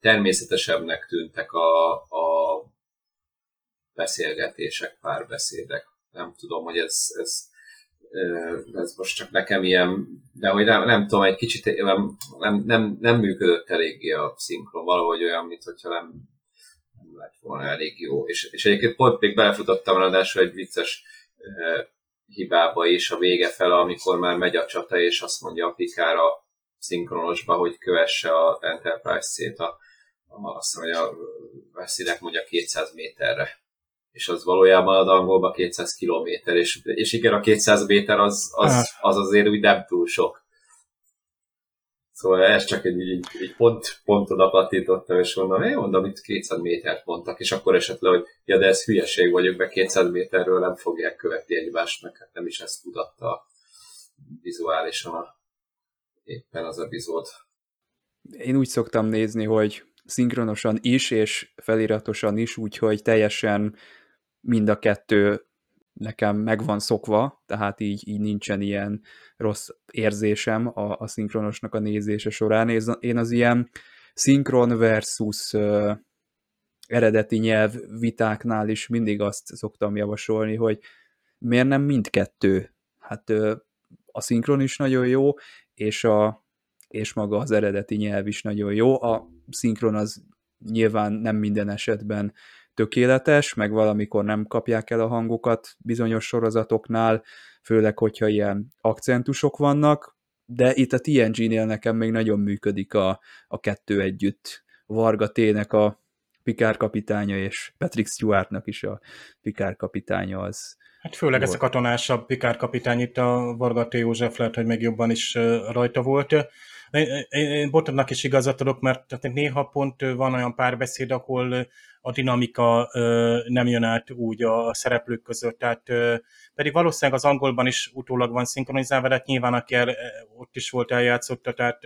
Speaker 3: természetesebbnek tűntek a, a beszélgetések, párbeszédek. Nem tudom, hogy ez, ez, ez most csak nekem ilyen, de hogy nem, nem tudom, egy kicsit nem, nem, nem működött eléggé a szinkron, valahogy olyan, mintha nem lett volna elég jó. És, és egyébként pont még belefutottam ráadásul egy vicces uh, hibába is a vége fel, amikor már megy a csata, és azt mondja a Pikára szinkronosba, hogy kövesse a Enterprise-t a, a, azt mondja, a Veszélynek mondja 200 méterre. És az valójában az angolban 200 kilométer, és, és igen, a 200 méter az, az, az azért úgy nem túl sok. Szóval ez csak egy, egy, egy pont, pont oda és mondom, én mondom, itt 200 métert mondtak, és akkor esett le, hogy ja, de ez hülyeség vagyok, be 200 méterről nem fogják követni egymást, meg hát nem is ezt tudatta vizuálisan éppen az epizód.
Speaker 2: Én úgy szoktam nézni, hogy szinkronosan is, és feliratosan is, úgyhogy teljesen mind a kettő nekem meg van szokva, tehát így, így nincsen ilyen rossz érzésem a, a szinkronosnak a nézése során. Én az ilyen szinkron versus uh, eredeti nyelv vitáknál is mindig azt szoktam javasolni, hogy miért nem mindkettő? Hát uh, a szinkron is nagyon jó, és, a, és maga az eredeti nyelv is nagyon jó. A szinkron az nyilván nem minden esetben tökéletes, meg valamikor nem kapják el a hangokat bizonyos sorozatoknál, főleg, hogyha ilyen akcentusok vannak, de itt a TNG-nél nekem még nagyon működik a, a kettő együtt. Varga Tének a Pikár kapitánya, és Patrick Stewartnak is a Pikár kapitánya az.
Speaker 4: Hát főleg volt. ez a katonásabb Pikár kapitány, itt a Varga T. József lehet, hogy még jobban is rajta volt. Én Botodnak is igazat adok, mert tehát néha pont van olyan párbeszéd, ahol a dinamika nem jön át úgy a szereplők között, tehát pedig valószínűleg az angolban is utólag van szinkronizálva, de hát nyilván aki el, ott is volt eljátszotta, tehát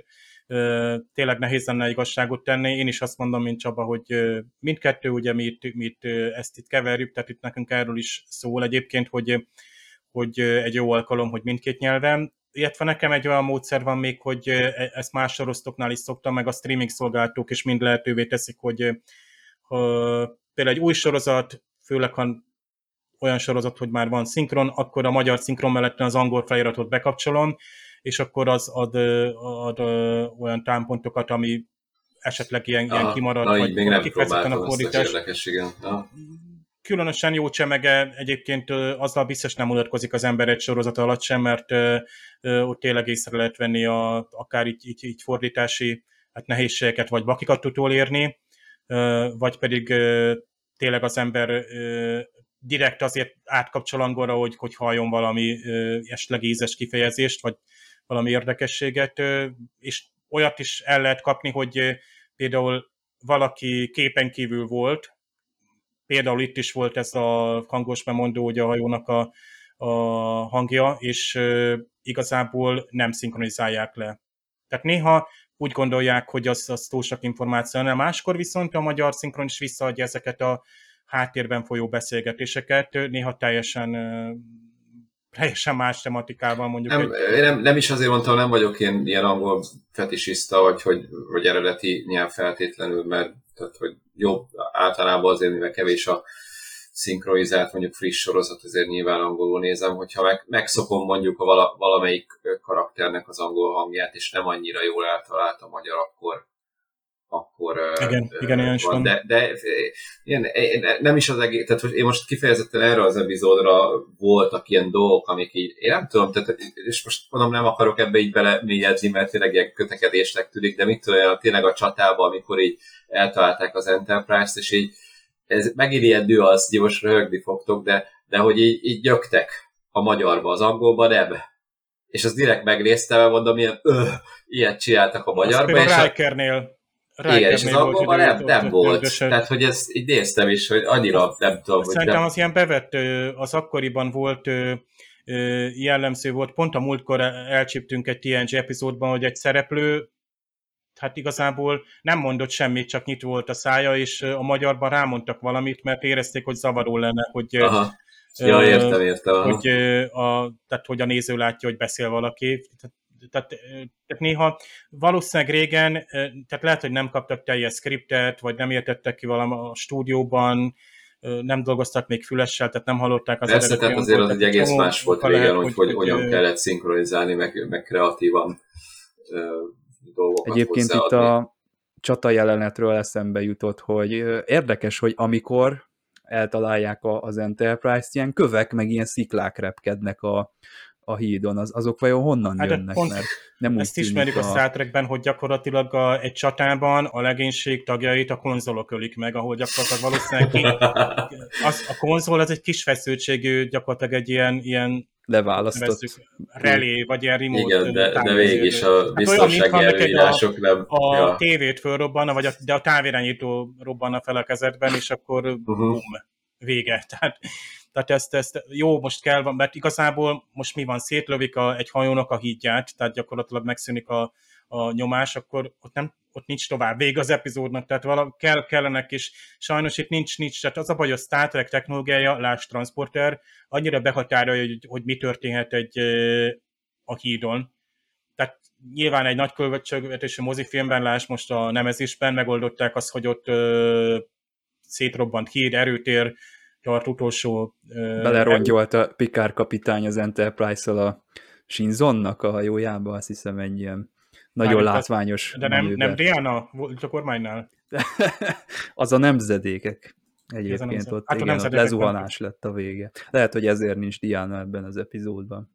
Speaker 4: tényleg nehéz lenne igazságot tenni. Én is azt mondom, mint Csaba, hogy mindkettő, ugye mi itt, mi itt ezt itt keverjük, tehát itt nekünk erről is szól egyébként, hogy, hogy egy jó alkalom, hogy mindkét nyelven, illetve nekem egy olyan módszer van még, hogy e, ezt más sorosztoknál is szoktam, meg a streaming szolgáltatók is mind lehetővé teszik, hogy ha például egy új sorozat, főleg ha olyan sorozat, hogy már van szinkron, akkor a magyar szinkron mellett az angol feliratot bekapcsolom, és akkor az ad, ad, ad olyan támpontokat, ami esetleg ilyen, Aha, ilyen kimarad,
Speaker 3: na,
Speaker 4: vagy
Speaker 3: kifejezetten a fordítás. Érdekes, igen.
Speaker 4: Különösen jó csemege. Egyébként azzal biztos nem mutatkozik az ember egy sorozat alatt sem, mert ott tényleg észre lehet venni a, akár így, így, így fordítási hát nehézségeket, vagy bakikat tud érni, vagy pedig tényleg az ember direkt azért átkapcsol angolra, hogy, hogy halljon valami esetleg ízes kifejezést, vagy valami érdekességet, és olyat is el lehet kapni, hogy például valaki képen kívül volt, például itt is volt ez a hangos bemondó, hogy a hajónak a, a hangja, és igazából nem szinkronizálják le. Tehát néha úgy gondolják, hogy az, az túl sok információ, nem máskor viszont a magyar szinkron is visszaadja ezeket a háttérben folyó beszélgetéseket, néha teljesen teljesen más tematikával mondjuk.
Speaker 3: Nem, egy... nem, nem is azért mondtam, nem vagyok én ilyen angol fetisista, vagy, hogy, vagy eredeti nyelv feltétlenül, mert tehát, hogy jobb általában azért, mivel kevés a szinkronizált, mondjuk friss sorozat, azért nyilván angolul nézem, hogyha meg, megszokom mondjuk a vala, valamelyik karakternek az angol hangját, és nem annyira jól eltalált a magyar, akkor, akkor
Speaker 4: igen, uh, igen, ilyen van.
Speaker 3: De, de ilyen, nem is az egész, tehát én most kifejezetten erre az epizódra voltak ilyen dolgok, amik így, én nem tudom, tehát, és most mondom, nem akarok ebbe így bele mélyedni, mert tényleg ilyen kötekedésnek tűnik, de mit tudom, tényleg a csatában, amikor így eltalálták az Enterprise-t, és így ez megint ilyen dű az, hogy most röhögni fogtok, de, de hogy így, így gyöktek a magyarba, az angolba nem. És az direkt megnéztem, mondom, ilyen, öh, ilyet csináltak a magyarba.
Speaker 4: Azt és a Rikernél
Speaker 3: igen, és az angolban nem, nem volt. Többesen. Tehát, hogy ezt így néztem is, hogy annyira nem tudom, hogy
Speaker 4: Szerintem
Speaker 3: nem...
Speaker 4: az ilyen bevett, az akkoriban volt jellemző volt, pont a múltkor elcsíptünk egy TNG epizódban, hogy egy szereplő hát igazából nem mondott semmit, csak nyit volt a szája, és a magyarban rámondtak valamit, mert érezték, hogy zavaró lenne, hogy
Speaker 3: Aha. Ja, értem, értem.
Speaker 4: Hogy, a, tehát, hogy a néző látja, hogy beszél valaki. Tehát tehát, tehát néha valószínűleg régen, tehát lehet, hogy nem kaptak teljes skriptet, vagy nem értettek ki valami a stúdióban, nem dolgoztak még fülessel, tehát nem hallották az
Speaker 3: Persze, tehát azért az egy egész más volt régen, lehet, hogy, hogy, hogy hogyan kellett szinkronizálni, meg, meg kreatívan dolgokat
Speaker 2: Egyébként itt a csata jelenetről eszembe jutott, hogy érdekes, hogy amikor eltalálják az Enterprise-t, ilyen kövek, meg ilyen sziklák repkednek a, a hídon, az, azok vajon honnan hát jönnek? Pont mert nem
Speaker 4: ezt ismerjük a... a Star Trekben, hogy gyakorlatilag a, egy csatában a legénység tagjait a konzolok ölik meg, ahol gyakorlatilag valószínűleg ki, az, a konzol az egy kis feszültségű, gyakorlatilag egy ilyen, ilyen
Speaker 2: leválasztott
Speaker 4: relé, vagy ilyen remote
Speaker 3: Igen, de, de végig is a biztonsági hát előírások nem...
Speaker 4: A ja. tévét fölrobbanna, vagy a, de a távirányító robbanna fel a kezedben, és akkor uh-huh. bum, vége. Tehát tehát ezt, ezt jó, most kell, mert igazából most mi van, szétlövik a, egy hajónak a hídját, tehát gyakorlatilag megszűnik a, a nyomás, akkor ott, nem, ott nincs tovább vég az epizódnak, tehát vala, kell, kellenek, és sajnos itt nincs, nincs, tehát az a baj, a Star Trek technológiája, láss transporter, annyira behatárolja, hogy, hogy mi történhet egy a hídon. Tehát nyilván egy nagy költségvetésű mozifilmben, láss most a Nemezisben, megoldották azt, hogy ott ö, szétrobbant híd, erőtér, tart utolsó...
Speaker 2: Belerongyolt a Picard kapitány az Enterprise-szal a Shinzonnak a hajójába, azt hiszem egy ilyen nagyon Már látványos
Speaker 4: az, De nem, nem Diana volt a kormánynál?
Speaker 2: az a nemzedékek. Egyébként a nemzed... ott, hát igen, ott lezuhanás lett a vége. Lehet, hogy ezért nincs Diana ebben az epizódban.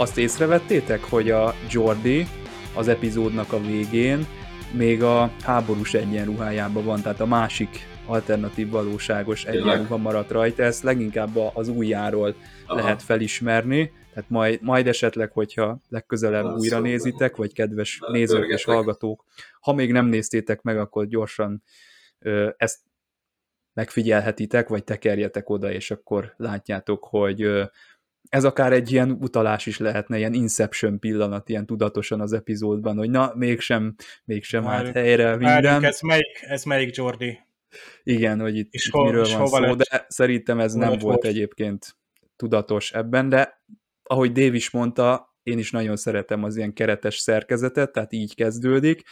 Speaker 2: Azt észrevettétek, hogy a Jordi az epizódnak a végén még a háborús egyenruhájában van, tehát a másik alternatív valóságos egyenruha maradt rajta, ezt leginkább az újjáról Aha. lehet felismerni, tehát majd, majd esetleg, hogyha legközelebb Na, újra szóval nézitek, vagy kedves Na, nézők törgetek. és hallgatók, ha még nem néztétek meg, akkor gyorsan ö, ezt megfigyelhetitek, vagy tekerjetek oda, és akkor látjátok, hogy ö, ez akár egy ilyen utalás is lehetne, ilyen Inception pillanat, ilyen tudatosan az epizódban, hogy na, mégsem, mégsem állt helyre minden. Várjuk,
Speaker 4: ez melyik, ez melyik Jordi?
Speaker 2: Igen, hogy itt, és itt ho, miről van szó, lett? de szerintem ez nem volt most? egyébként tudatos ebben, de ahogy Dave is mondta, én is nagyon szeretem az ilyen keretes szerkezetet, tehát így kezdődik,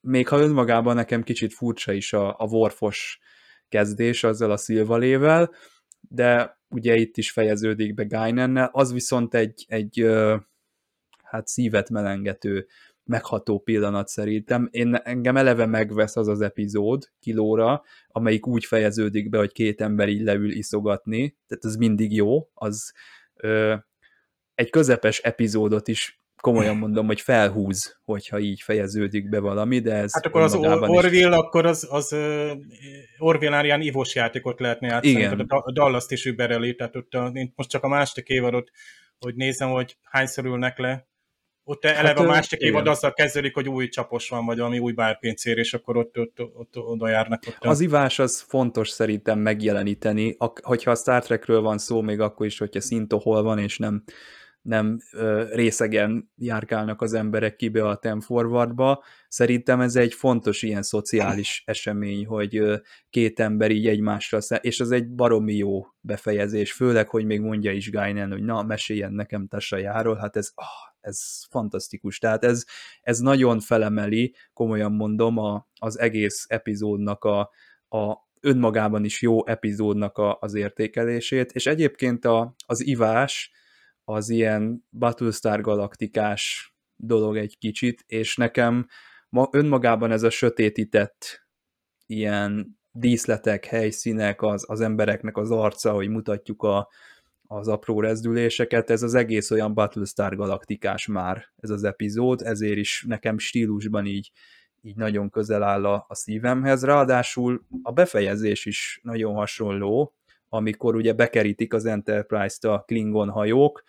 Speaker 2: még ha önmagában nekem kicsit furcsa is a, a Worfos kezdés azzal a szilvalével, de ugye itt is fejeződik be Guinannel, az viszont egy, egy hát szívet melengető, megható pillanat szerintem. Én, engem eleve megvesz az az epizód kilóra, amelyik úgy fejeződik be, hogy két ember így leül iszogatni, tehát ez mindig jó, az ö, egy közepes epizódot is komolyan mondom, hogy felhúz, hogyha így fejeződik be valami, de ez
Speaker 4: Hát akkor az Orville, is... akkor az, az Orwellárián ivós játékot lehetne játszani, Igen. a Dallas-t is übereli, tehát ott a, én most csak a második évadot, hogy nézem, hogy hányszor ülnek le, ott eleve hát, a második évad azzal kezdődik, hogy új csapos van, vagy valami új bárpincér, és akkor ott, ott, ott, ott oda járnak. Ott
Speaker 2: az ivás az fontos szerintem megjeleníteni, hogyha a Star Trekről van szó, még akkor is, hogyha szintohol van, és nem nem részegen járkálnak az emberek kibe a Tem Forwardba. Szerintem ez egy fontos ilyen szociális esemény, hogy két ember így egymásra és ez egy baromi jó befejezés, főleg, hogy még mondja is Guinan, hogy na, meséljen nekem Tasajáról, hát ez, ah, ez fantasztikus. Tehát ez, ez nagyon felemeli, komolyan mondom, a, az egész epizódnak a, a önmagában is jó epizódnak a, az értékelését, és egyébként a, az ivás, az ilyen Battlestar galaktikás dolog egy kicsit, és nekem ma önmagában ez a sötétített ilyen díszletek, helyszínek, az, az embereknek az arca, hogy mutatjuk a, az apró rezdüléseket, ez az egész olyan Battlestar galaktikás már ez az epizód, ezért is nekem stílusban így, így nagyon közel áll a, a szívemhez, ráadásul a befejezés is nagyon hasonló, amikor ugye bekerítik az Enterprise-t a Klingon hajók,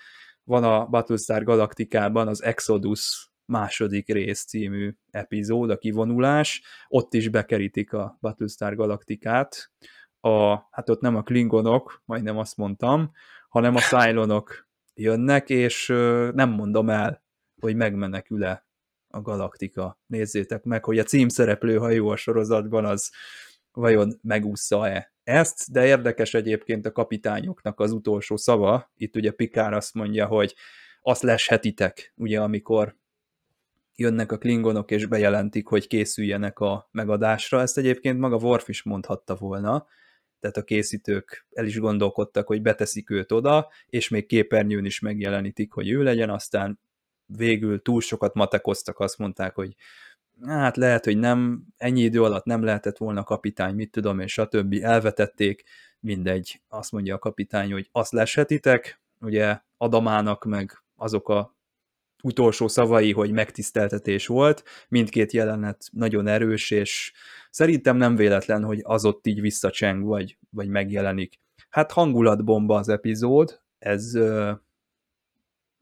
Speaker 2: van a Battlestar Galaktikában az Exodus második rész című epizód, a kivonulás, ott is bekerítik a Battlestar Galaktikát, a, hát ott nem a Klingonok, majdnem azt mondtam, hanem a Cylonok jönnek, és nem mondom el, hogy megmenekül-e a galaktika. Nézzétek meg, hogy a címszereplő hajó a sorozatban az vajon megúszza-e? Ezt, de érdekes egyébként a kapitányoknak az utolsó szava, itt ugye Pikár azt mondja, hogy azt leshetitek, ugye amikor jönnek a klingonok és bejelentik, hogy készüljenek a megadásra, ezt egyébként maga Worf is mondhatta volna, tehát a készítők el is gondolkodtak, hogy beteszik őt oda, és még képernyőn is megjelenítik, hogy ő legyen, aztán végül túl sokat matekoztak, azt mondták, hogy hát lehet, hogy nem, ennyi idő alatt nem lehetett volna kapitány, mit tudom és stb. elvetették, mindegy, azt mondja a kapitány, hogy azt leshetitek, ugye Adamának meg azok a utolsó szavai, hogy megtiszteltetés volt, mindkét jelenet nagyon erős, és szerintem nem véletlen, hogy az ott így visszacseng, vagy, vagy megjelenik. Hát hangulatbomba az epizód, ez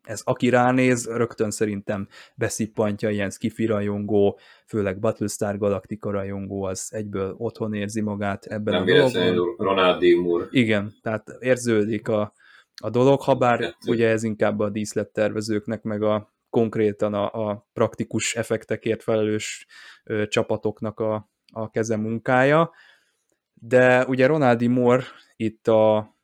Speaker 2: ez aki ránéz, rögtön szerintem beszippantja ilyen skifi rajongó, főleg Battlestar Galactica rajongó, az egyből otthon érzi magát ebben
Speaker 3: Nem a dologban. Ronald D. Moore.
Speaker 2: Igen, tehát érződik a, a dolog, ha bár Kettő. ugye ez inkább a díszlettervezőknek, meg a konkrétan a, a praktikus effektekért felelős ö, csapatoknak a, a keze munkája, de ugye Ronaldi Moore itt a,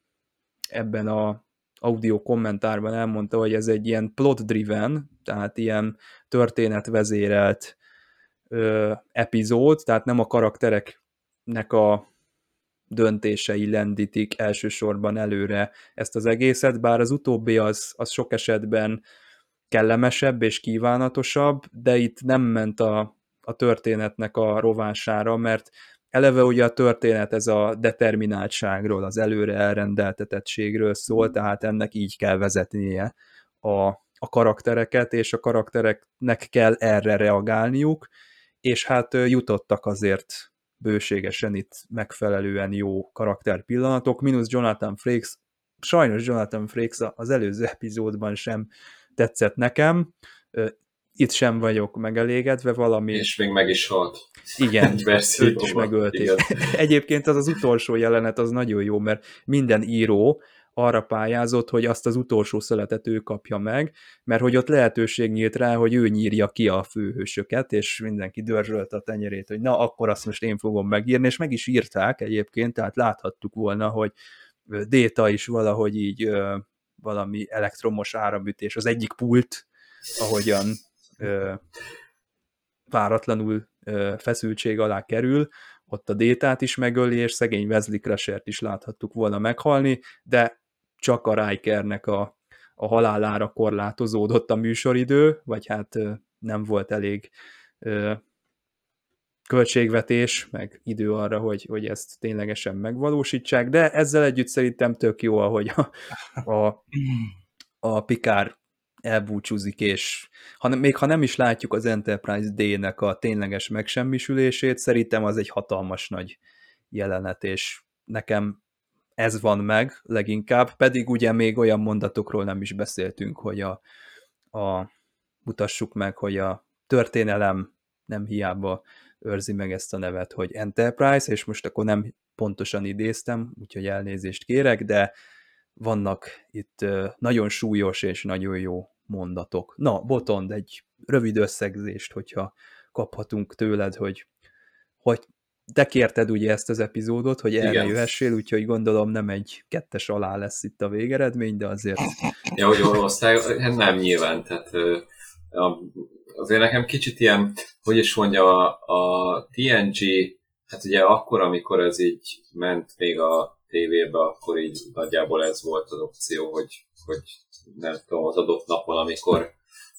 Speaker 2: ebben a audio kommentárban elmondta, hogy ez egy ilyen plot-driven, tehát ilyen történetvezérelt ö, epizód, tehát nem a karaktereknek a döntései lendítik elsősorban előre ezt az egészet, bár az utóbbi az, az sok esetben kellemesebb és kívánatosabb, de itt nem ment a, a történetnek a rovására, mert eleve ugye a történet ez a determináltságról, az előre elrendeltetettségről szól, tehát ennek így kell vezetnie a, a karaktereket, és a karaktereknek kell erre reagálniuk, és hát jutottak azért bőségesen itt megfelelően jó karakterpillanatok, mínusz Jonathan Frakes, sajnos Jonathan Frakes az előző epizódban sem tetszett nekem, itt sem vagyok megelégedve, valami...
Speaker 3: És még meg is halt.
Speaker 2: Igen, őt is megölték. Egyébként az az utolsó jelenet az nagyon jó, mert minden író arra pályázott, hogy azt az utolsó szeletet ő kapja meg, mert hogy ott lehetőség nyílt rá, hogy ő nyírja ki a főhősöket, és mindenki dörzsölt a tenyerét, hogy na, akkor azt most én fogom megírni, és meg is írták egyébként, tehát láthattuk volna, hogy Déta is valahogy így valami elektromos áramütés, az egyik pult, ahogyan váratlanul feszültség alá kerül, ott a Détát is megöli, és szegény Wesley Crashert is láthattuk volna meghalni, de csak a Rikernek a, a halálára korlátozódott a műsoridő, vagy hát nem volt elég költségvetés, meg idő arra, hogy, hogy ezt ténylegesen megvalósítsák, de ezzel együtt szerintem tök jó, ahogy a, a, a Pikár elbúcsúzik, és ha, még ha nem is látjuk az Enterprise D-nek a tényleges megsemmisülését, szerintem az egy hatalmas nagy jelenet, és nekem ez van meg leginkább, pedig ugye még olyan mondatokról nem is beszéltünk, hogy a, a mutassuk meg, hogy a történelem nem hiába őrzi meg ezt a nevet, hogy Enterprise, és most akkor nem pontosan idéztem, úgyhogy elnézést kérek, de vannak itt nagyon súlyos és nagyon jó mondatok. Na, Botond, egy rövid összegzést, hogyha kaphatunk tőled, hogy, hogy te kérted ugye ezt az epizódot, hogy erre Igen. jöhessél, úgyhogy gondolom nem egy kettes alá lesz itt a végeredmény, de azért...
Speaker 3: Ja, hogy osztály, hát nem nyilván, tehát azért nekem kicsit ilyen, hogy is mondja, a, a TNG, hát ugye akkor, amikor ez így ment még a tévébe, akkor így nagyjából ez volt az opció, hogy, hogy nem tudom, az adott napon, amikor,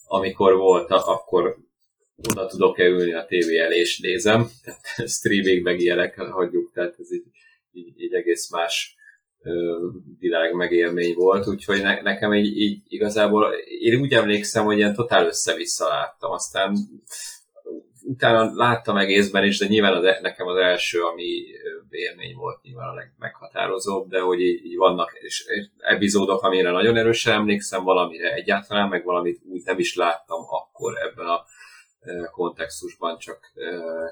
Speaker 3: amikor volt, akkor oda tudok-e ülni a tévé elé, és nézem. Tehát streaming meg ilyenek hagyjuk, tehát ez így, így, így egész más világ megélmény volt, úgyhogy ne, nekem így, így igazából én úgy emlékszem, hogy ilyen totál össze-vissza láttam, aztán utána láttam egészben is, de nyilván az, e, nekem az első, ami élmény volt nyilván a legmeghatározóbb, de hogy így, így vannak és epizódok, amire nagyon erősen emlékszem, valamire egyáltalán, meg valamit úgy nem is láttam akkor ebben a kontextusban, csak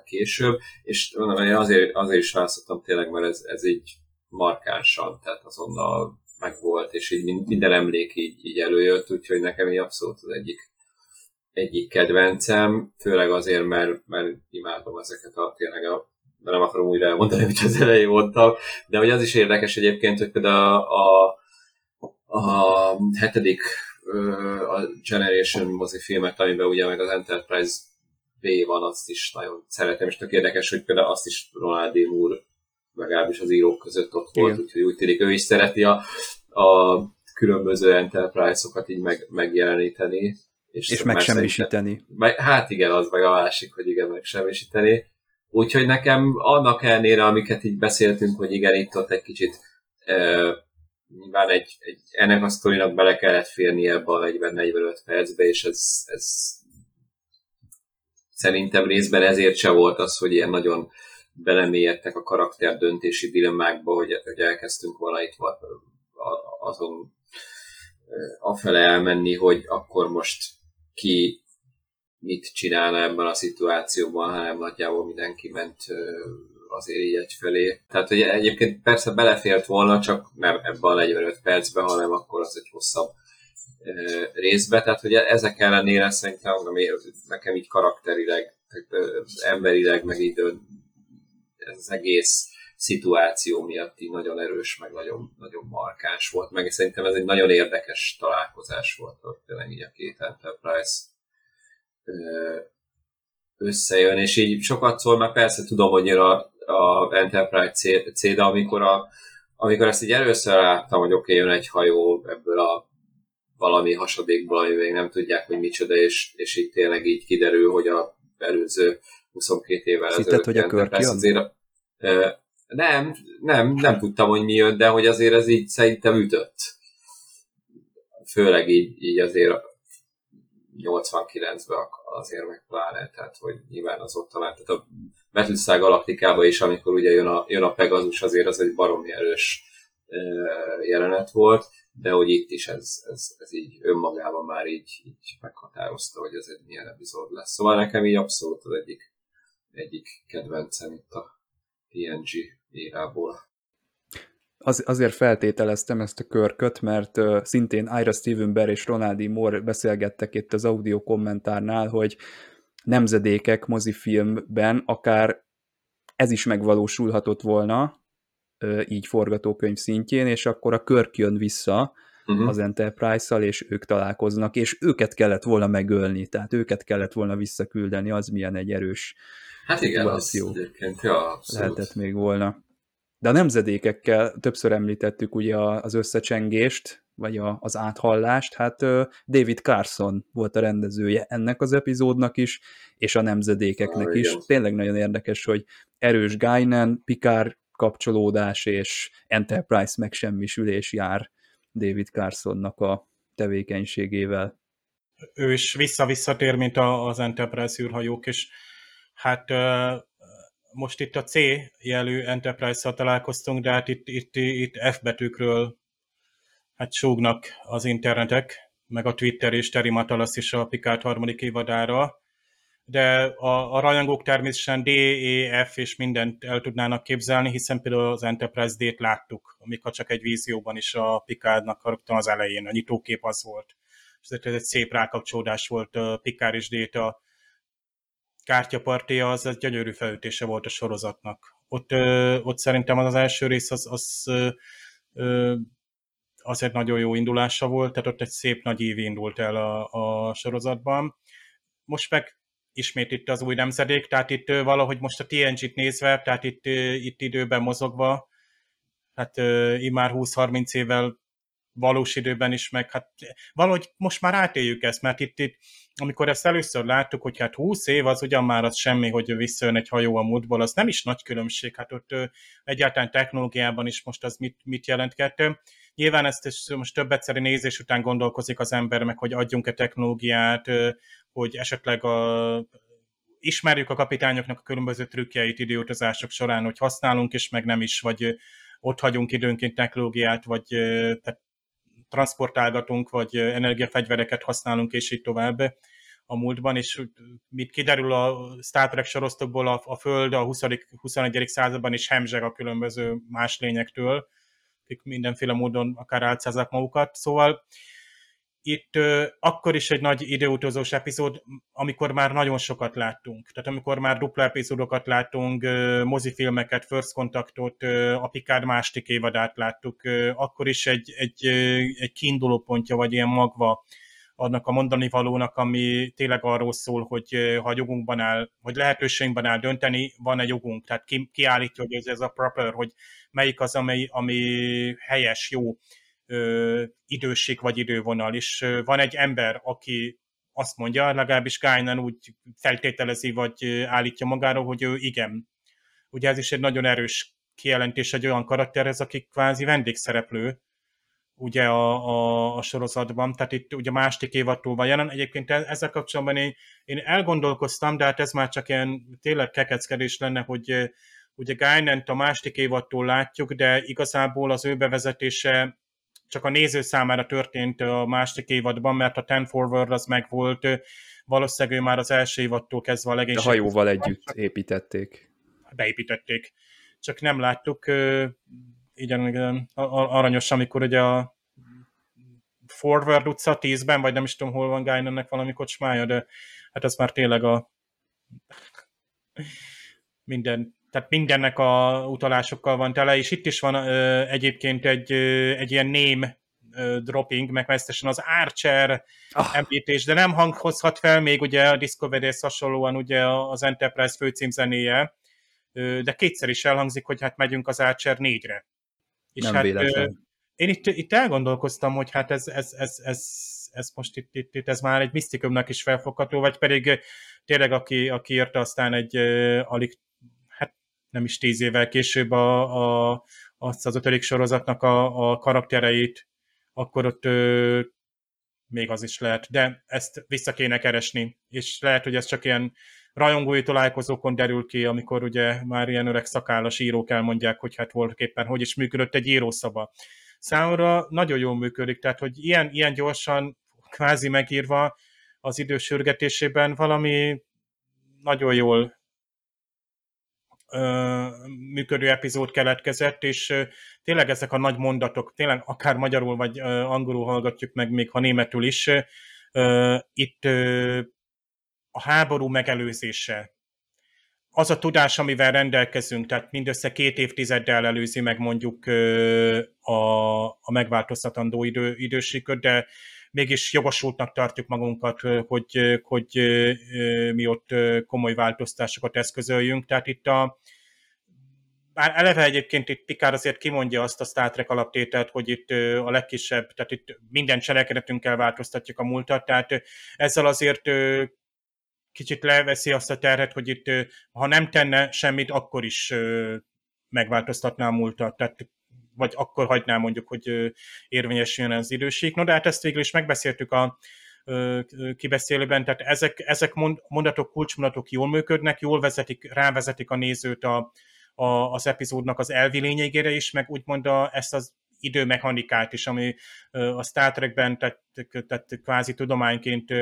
Speaker 3: később, és azért, azért is választottam tényleg, mert ez, ez így markánsan, tehát azonnal megvolt, és így minden emlék így, így előjött, úgyhogy nekem így abszolút az egyik egyik kedvencem, főleg azért, mert, mert imádom ezeket a tényleg a de nem akarom újra elmondani, hogy az elején mondtam, de hogy az is érdekes egyébként, hogy például a, a, a hetedik a Generation mozifilmet, amiben ugye meg az Enterprise B van, azt is nagyon szeretem, és tök érdekes, hogy például azt is Ronald D. Moore legalábbis az írók között ott volt, úgyhogy úgy tűnik, ő is szereti a, a különböző Enterprise-okat így meg, megjeleníteni.
Speaker 2: És, és megsemmisíteni.
Speaker 3: Meg, hát igen, az meg a másik, hogy igen, megsemmisíteni. Úgyhogy nekem annak ellenére, amiket így beszéltünk, hogy igen, itt ott egy kicsit e, nyilván egy, egy, ennek a sztorinak bele kellett férni ebbe a 40-45 percbe, és ez, ez szerintem részben ezért se volt az, hogy ilyen nagyon belemélyedtek a karakter döntési dilemmákba, hogy, hogy elkezdtünk volna itt azon afele elmenni, hogy akkor most ki mit csinálna ebben a szituációban, hanem nagyjából mindenki ment azért így egyfelé. Tehát ugye egyébként persze belefért volna, csak nem ebben a 45 percben, hanem akkor az egy hosszabb részbe. Tehát ugye ezek ellenére szerintem ami nekem így karakterileg, emberileg, meg így ez az egész szituáció miatt így nagyon erős, meg nagyon, nagyon markáns volt, meg szerintem ez egy nagyon érdekes találkozás volt, hogy tényleg így a két Enterprise összejön, és így sokat szól, mert persze tudom, hogy jön a, a Enterprise C, de amikor, a, amikor ezt így először láttam, hogy oké, okay, jön egy hajó ebből a valami hasadékból, ami még nem tudják, hogy micsoda, és, és így tényleg így kiderül, hogy a előző 22 évvel
Speaker 2: ezelőtt hogy a kör azért a,
Speaker 3: nem, nem, nem tudtam, hogy mi jön, de hogy azért ez így szerintem ütött. Főleg így, így azért 89-ben azért meg pláne, tehát hogy nyilván az ott talán, tehát a Battlestar Galaktikában is, amikor ugye jön a, jön a Pegasus, azért az egy baromi erős jelenet volt, de hogy itt is ez, ez, ez így önmagában már így, így meghatározta, hogy ez egy milyen epizód lesz. Szóval nekem így abszolút az egyik, egyik kedvencem itt a TNG érából.
Speaker 2: Az, azért feltételeztem ezt a körköt, mert uh, szintén Ira Steven Bear és Ronaldi Moore beszélgettek itt az audio kommentárnál, hogy nemzedékek mozifilmben akár ez is megvalósulhatott volna, így forgatókönyv szintjén, és akkor a Körk jön vissza uh-huh. az Enterprise-szal, és ők találkoznak, és őket kellett volna megölni, tehát őket kellett volna visszaküldeni, az milyen egy erős
Speaker 3: Hát igen, az egyébként, ja,
Speaker 2: lehetett még volna. De a nemzedékekkel többször említettük ugye az összecsengést, vagy a, az áthallást, hát David Carson volt a rendezője ennek az epizódnak is, és a nemzedékeknek ah, is. Igen. Tényleg nagyon érdekes, hogy erős Guinan, Picard kapcsolódás és Enterprise megsemmisülés jár David Carsonnak a tevékenységével.
Speaker 4: Ő is vissza-visszatér, mint az Enterprise űrhajók, és hát most itt a C jelű Enterprise-szal találkoztunk, de hát itt, itt, itt F betűkről hát súgnak az internetek, meg a Twitter és Terry Matalas is a Picard harmadik évadára, de a, a rajongók természetesen D, E, F és mindent el tudnának képzelni, hiszen például az Enterprise D-t láttuk, amikor csak egy vízióban is a Picardnak rögtön az elején, a nyitókép az volt. És ez egy szép rákapcsolódás volt a Picard és D-t a kártyapartia, az egy gyönyörű felütése volt a sorozatnak. Ott, ö, ott szerintem az, az első rész az, az ö, ö, azért nagyon jó indulása volt, tehát ott egy szép nagy év indult el a, a sorozatban. Most meg ismét itt az új nemzedék, tehát itt valahogy most a TNG-t nézve, tehát itt, itt időben mozogva, hát immár 20-30 évvel valós időben is, meg hát valahogy most már átéljük ezt, mert itt, itt amikor ezt először láttuk, hogy hát 20 év az ugyan már az semmi, hogy visszajön egy hajó a múltból, az nem is nagy különbség, hát ott egyáltalán technológiában is most az mit, mit jelentkettő. Nyilván ezt is most több egyszerű nézés után gondolkozik az ember, meg hogy adjunk-e technológiát, hogy esetleg a, ismerjük a kapitányoknak a különböző trükkjeit időutazások során, hogy használunk is, meg nem is, vagy ott hagyunk időnként technológiát, vagy tehát transportálgatunk, vagy energiafegyvereket használunk, és így tovább a múltban, és mit kiderül a Star Trek sorosztokból, a, a Föld a 20. 21. században is hemzseg a különböző más lényektől, akik mindenféle módon akár álcázzák magukat. Szóval itt ö, akkor is egy nagy időutazós epizód, amikor már nagyon sokat láttunk. Tehát amikor már dupla epizódokat láttunk, ö, mozifilmeket, First Contactot, ö, a Picard másik évadát láttuk, ö, akkor is egy, egy, ö, egy kiinduló pontja, vagy ilyen magva annak a mondani valónak, ami tényleg arról szól, hogy ha jogunkban áll, hogy lehetőségünkben áll dönteni, van egy jogunk. Tehát ki, kiállítja, hogy ez, ez a proper, hogy melyik az, ami, ami helyes, jó ö, időség vagy idővonal, és ö, van egy ember, aki azt mondja, legalábbis Gájnán úgy feltételezi, vagy állítja magáról, hogy ő igen. Ugye ez is egy nagyon erős kijelentés egy olyan karakterhez, aki kvázi vendégszereplő, ugye a, a, a sorozatban, tehát itt ugye másik évadtól van jelen. Egyébként e, ezzel kapcsolatban én, én elgondolkoztam, de hát ez már csak ilyen tényleg kekeckedés lenne, hogy ugye Guinant a másik évadtól látjuk, de igazából az ő bevezetése csak a néző számára történt a másik évadban, mert a Ten Forward az megvolt, valószínűleg ő már az első évadtól kezdve a legénység.
Speaker 2: A hajóval együtt építették.
Speaker 4: Beépítették. Csak nem láttuk, igen, igen aranyos, amikor ugye a Forward utca 10-ben, vagy nem is tudom, hol van Guinannek valami kocsmája, de hát ez már tényleg a minden tehát mindennek a utalásokkal van tele, és itt is van ö, egyébként egy, ö, egy ilyen ö, dropping, meg az Archer ah. említés, de nem hanghozhat fel még ugye a discovery hasonlóan ugye az Enterprise főcímzenéje, ö, de kétszer is elhangzik, hogy hát megyünk az Archer négyre. És
Speaker 2: nem
Speaker 4: hát,
Speaker 2: véletlen. Ö,
Speaker 4: én itt, itt elgondolkoztam, hogy hát ez, ez, ez, ez, ez most itt, itt, itt ez már egy misztikumnak is felfogható, vagy pedig tényleg aki, aki írta aztán egy uh, alig nem is tíz évvel később a, a, azt az ötödik sorozatnak a, a karaktereit, akkor ott ö, még az is lehet, de ezt vissza kéne keresni, és lehet, hogy ez csak ilyen rajongói találkozókon derül ki, amikor ugye már ilyen öreg szakállas írók elmondják, hogy hát voltak éppen hogy is működött egy írószaba. Számomra nagyon jól működik, tehát hogy ilyen, ilyen gyorsan, kvázi megírva az idősürgetésében valami nagyon jól működő epizód keletkezett, és tényleg ezek a nagy mondatok, tényleg akár magyarul vagy angolul hallgatjuk meg, még ha németül is, itt a háború megelőzése, az a tudás, amivel rendelkezünk, tehát mindössze két évtizeddel előzi meg mondjuk a, a megváltoztatandó idő, idősíköt, de mégis jogosultnak tartjuk magunkat, hogy, hogy mi ott komoly változtásokat eszközöljünk. Tehát itt a, bár eleve egyébként itt Pikár azért kimondja azt a Star Trek alaptételt, hogy itt a legkisebb, tehát itt minden cselekedetünkkel változtatjuk a múltat, tehát ezzel azért kicsit leveszi azt a terhet, hogy itt ha nem tenne semmit, akkor is megváltoztatná a múltat. Tehát vagy akkor hagyná mondjuk, hogy érvényesüljön az időség. No, de hát ezt végül is megbeszéltük a kibeszélőben, tehát ezek, ezek mondatok, kulcsmondatok jól működnek, jól vezetik, rávezetik a nézőt a, a, az epizódnak az elvi lényegére is, meg úgymond a, ezt az időmechanikát is, ami a Star Trekben tehát, tehát kvázi tudományként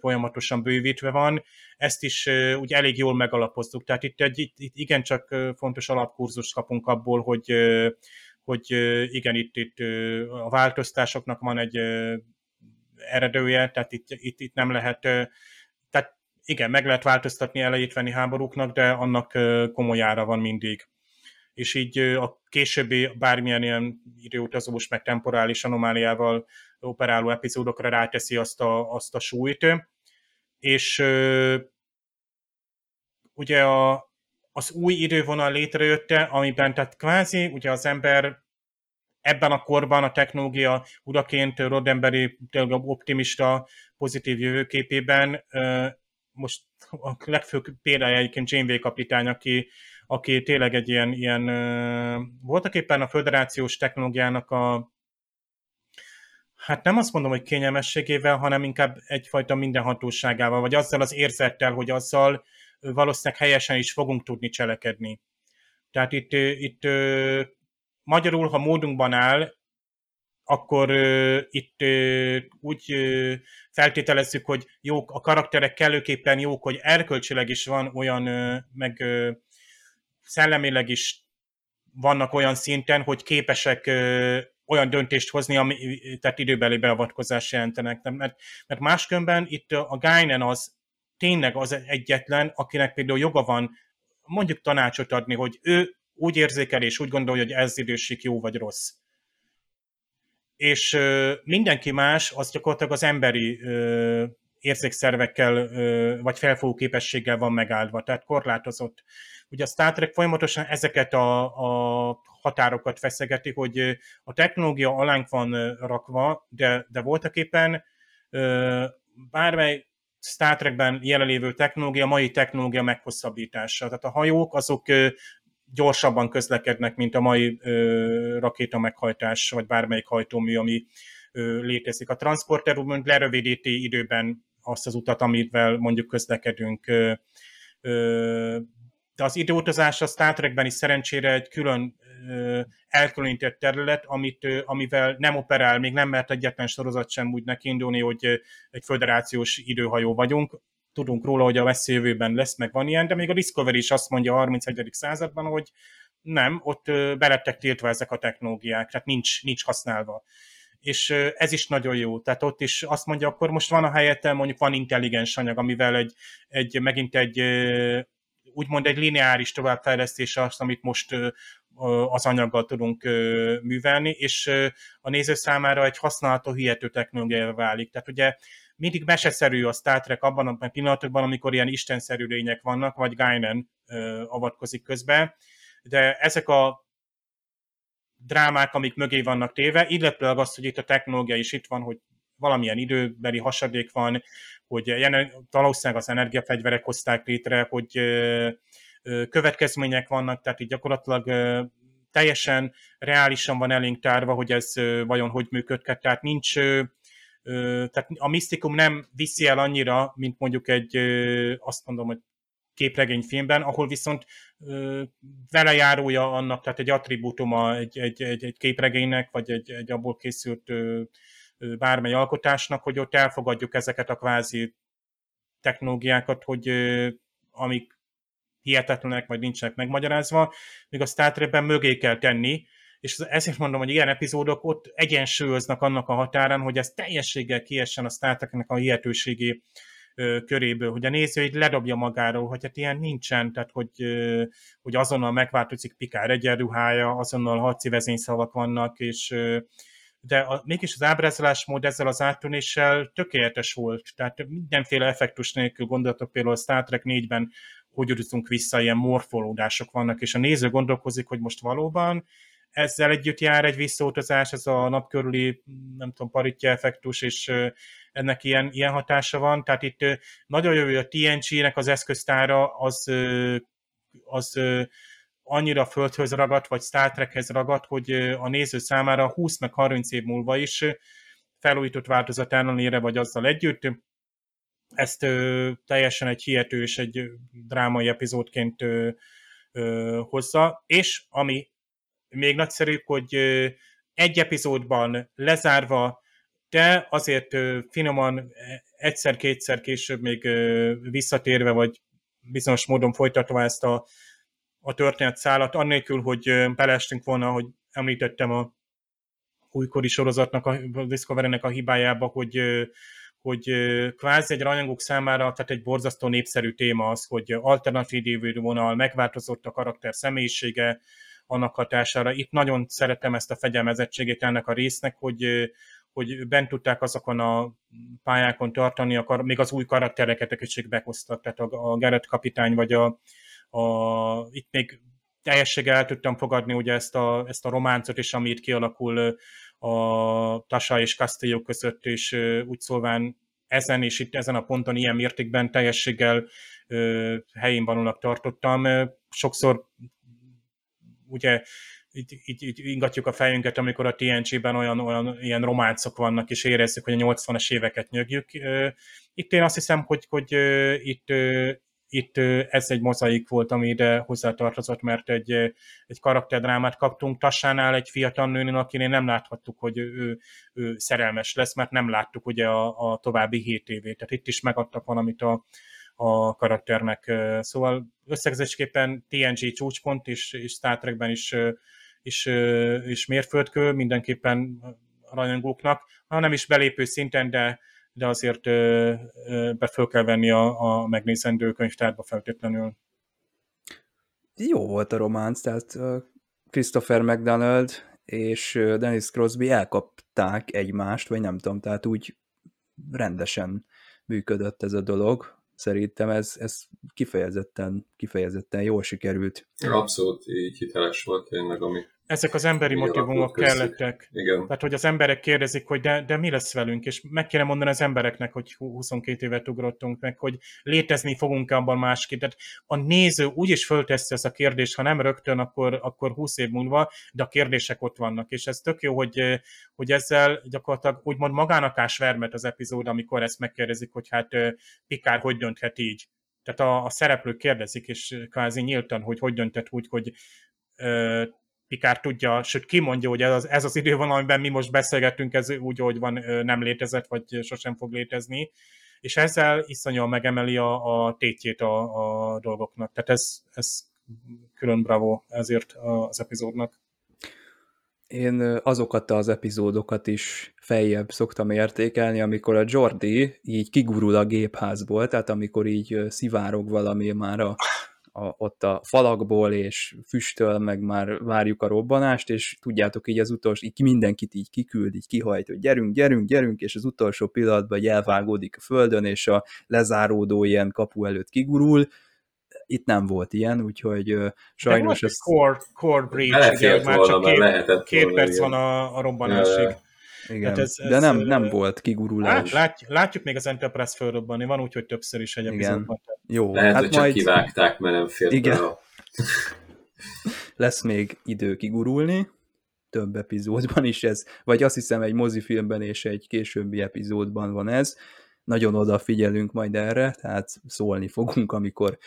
Speaker 4: folyamatosan bővítve van, ezt is úgy elég jól megalapoztuk. Tehát itt egy itt igencsak fontos alapkurzust kapunk abból, hogy hogy igen, itt, itt a változtásoknak van egy eredője, tehát itt, itt, itt nem lehet, tehát igen, meg lehet változtatni elejétveni háborúknak, de annak komoly ára van mindig. És így a későbbi bármilyen ilyen időutazós, meg temporális anomáliával operáló epizódokra ráteszi azt a, azt a súlyt. És ugye a, az új idővonal létrejötte, amiben tehát kvázi ugye az ember ebben a korban a technológia uraként Roddenberry optimista, pozitív jövőképében most a legfőbb példája egyébként Janeway kapitány, aki, aki tényleg egy ilyen, ilyen voltak éppen a föderációs technológiának a hát nem azt mondom, hogy kényelmességével, hanem inkább egyfajta mindenhatóságával, vagy azzal az érzettel, hogy azzal valószínűleg helyesen is fogunk tudni cselekedni. Tehát itt, itt magyarul, ha módunkban áll, akkor itt úgy feltételezzük, hogy jók, a karakterek kellőképpen jók, hogy erkölcsileg is van olyan, meg szellemileg is vannak olyan szinten, hogy képesek olyan döntést hozni, ami tehát időbeli beavatkozás jelentenek. Mert, mert máskönben itt a Guinan az tényleg az egyetlen, akinek például joga van mondjuk tanácsot adni, hogy ő úgy érzékel és úgy gondolja, hogy ez időség jó vagy rossz. És ö, mindenki más, az gyakorlatilag az emberi ö, érzékszervekkel ö, vagy felfogó képességgel van megáldva, tehát korlátozott. Ugye a Star Trek folyamatosan ezeket a, a határokat feszegeti, hogy a technológia alánk van rakva, de, de voltak éppen bármely Star Trekben jelenlévő technológia, mai technológia meghosszabbítása. Tehát a hajók azok gyorsabban közlekednek, mint a mai rakéta meghajtás, vagy bármelyik hajtómű, ami létezik. A transporter úgymond lerövidíti időben azt az utat, amivel mondjuk közlekedünk. De az időutazás a Star Trekben is szerencsére egy külön elkülönített terület, amit, amivel nem operál, még nem mert egyetlen sorozat sem úgy nekiindulni, hogy egy föderációs időhajó vagyunk tudunk róla, hogy a veszélyjövőben lesz, meg van ilyen, de még a Discovery is azt mondja a 31. században, hogy nem, ott belettek tiltva ezek a technológiák, tehát nincs, nincs használva. És ez is nagyon jó. Tehát ott is azt mondja, akkor most van a helyette, mondjuk van intelligens anyag, amivel egy, egy megint egy úgymond egy lineáris továbbfejlesztés az, amit most az anyaggal tudunk művelni, és a néző számára egy használható hihető technológia válik. Tehát ugye mindig meseszerű a Star Trek abban a pillanatokban, amikor ilyen istenszerű lények vannak, vagy Guinan avatkozik közbe, de ezek a drámák, amik mögé vannak téve, illetve az, hogy itt a technológia is itt van, hogy valamilyen időbeli hasadék van, hogy valószínűleg az energiafegyverek hozták létre, hogy következmények vannak, tehát így gyakorlatilag teljesen reálisan van elénk tárva, hogy ez vajon hogy működhet, tehát nincs tehát a misztikum nem viszi el annyira, mint mondjuk egy, azt mondom, hogy képregényfilmben, ahol viszont velejárója annak, tehát egy attribútuma egy, egy, egy, egy képregénynek, vagy egy, egy abból készült bármely alkotásnak, hogy ott elfogadjuk ezeket a kvázi technológiákat, hogy amik hihetetlenek, vagy nincsenek megmagyarázva, míg a Star Trekben mögé kell tenni, és ezért mondom, hogy ilyen epizódok ott egyensúlyoznak annak a határán, hogy ez teljességgel kiessen a Star Treknek a hihetőségi köréből, hogy a néző így ledobja magáról, hogy hát ilyen nincsen, tehát hogy, hogy azonnal megváltozik Pikár egyenruhája, azonnal harci vezényszavak vannak, és de a, mégis az ábrázolásmód ezzel az áttűnéssel tökéletes volt, tehát mindenféle effektus nélkül gondolatok például a Star Trek 4-ben hogy jutunk vissza, ilyen morfolódások vannak, és a néző gondolkozik, hogy most valóban ezzel együtt jár egy visszautazás, ez a nap körüli, nem tudom, paritja effektus, és ennek ilyen, ilyen hatása van. Tehát itt nagyon hogy a TNG-nek az eszköztára az, az annyira földhöz ragadt, vagy Star Trekhez ragadt, hogy a néző számára 20 meg 30 év múlva is felújított változat ellenére, vagy azzal együtt, ezt ö, teljesen egy hihető és egy drámai epizódként ö, ö, hozza, és ami még nagyszerűbb, hogy egy epizódban lezárva, de azért finoman egyszer-kétszer később még visszatérve, vagy bizonyos módon folytatva ezt a, a történet szállat, annélkül, hogy belestünk volna, hogy említettem a újkori sorozatnak, a Discovery-nek a hibájába, hogy, hogy kvázi egy rajongók számára, tehát egy borzasztó népszerű téma az, hogy alternatív vonal, megváltozott a karakter személyisége, annak hatására. Itt nagyon szeretem ezt a fegyelmezettségét ennek a résznek, hogy, hogy bent tudták azokon a pályákon tartani, akar, még az új karaktereket is behoztak, tehát a, a Gerett kapitány, vagy a, a, itt még teljességgel el tudtam fogadni ugye ezt a, ezt a románcot is, ami itt kialakul a Tasa és Castillo között, és úgy szólván ezen és itt ezen a ponton ilyen mértékben teljességgel helyén valónak tartottam. Sokszor ugye így, így, így ingatjuk a fejünket, amikor a TNG-ben olyan, olyan ilyen románcok vannak, és érezzük, hogy a 80-as éveket nyögjük. Itt én azt hiszem, hogy, hogy itt, itt ez egy mozaik volt, ami ide hozzátartozott, mert egy, egy karakterdrámát kaptunk Tassánál egy fiatal nőnél, akinél nem láthattuk, hogy ő, ő szerelmes lesz, mert nem láttuk ugye a, a további 7 évét. Tehát itt is megadtak valamit a, a karakternek. Szóval összegzésképpen TNG csúcspont, és, és Star Trekben is, is, is mérföldkő mindenképpen rajongóknak, ha nem is belépő szinten, de, de azért be föl kell venni a, a megnézendő könyvtárba feltétlenül.
Speaker 2: Jó volt a románc, tehát Christopher McDonald és Dennis Crosby elkapták egymást, vagy nem tudom, tehát úgy rendesen működött ez a dolog szerintem ez, ez kifejezetten, kifejezetten jól sikerült.
Speaker 3: Abszolút így hiteles volt tényleg, ami
Speaker 4: ezek az emberi motivumok kellettek.
Speaker 3: Igen.
Speaker 4: Tehát, hogy az emberek kérdezik, hogy de, de mi lesz velünk, és meg kéne mondani az embereknek, hogy 22 évet ugrottunk meg, hogy létezni fogunk-e abban másképp. Tehát a néző úgy is fölteszi ezt a kérdést, ha nem rögtön, akkor, akkor 20 év múlva, de a kérdések ott vannak, és ez tök jó, hogy, hogy ezzel gyakorlatilag úgymond magának ás vermet az epizód, amikor ezt megkérdezik, hogy hát Pikár hogy dönthet így. Tehát a, a szereplők kérdezik, és kvázi nyíltan, hogy hogy dönthet úgy, hogy Pikár tudja, sőt kimondja, hogy ez az, ez az idővonal, amiben mi most beszélgetünk, ez úgy, hogy van, nem létezett, vagy sosem fog létezni, és ezzel iszonyúan megemeli a, a tétjét a, a dolgoknak. Tehát ez, ez külön bravo ezért az epizódnak.
Speaker 2: Én azokat az epizódokat is feljebb szoktam értékelni, amikor a Jordi így kigurul a gépházból, tehát amikor így szivárog valami már a a, ott a falakból, és füstöl, meg már várjuk a robbanást, és tudjátok így az utolsó, így mindenkit így kiküld, így kihajt, hogy gyerünk, gyerünk, gyerünk, és az utolsó pillanatban elvágódik a földön, és a lezáródó ilyen kapu előtt kigurul, itt nem volt ilyen, úgyhogy uh, sajnos...
Speaker 4: ez... Core, core breach, ugye, már csak két, két perc van a, a robbanásig.
Speaker 2: Igen, hát ez, ez, de nem, nem volt kigurulás.
Speaker 4: Lát, látjuk még az Enterprise fölrobbanni, van úgy, hogy többször is egy epizódban.
Speaker 2: Jó,
Speaker 3: Lehet, hát hogy csak majd... kivágták, mert nem félt
Speaker 2: Igen. Lesz még idő kigurulni, több epizódban is ez, vagy azt hiszem egy mozifilmben és egy későbbi epizódban van ez. Nagyon odafigyelünk majd erre, tehát szólni fogunk, amikor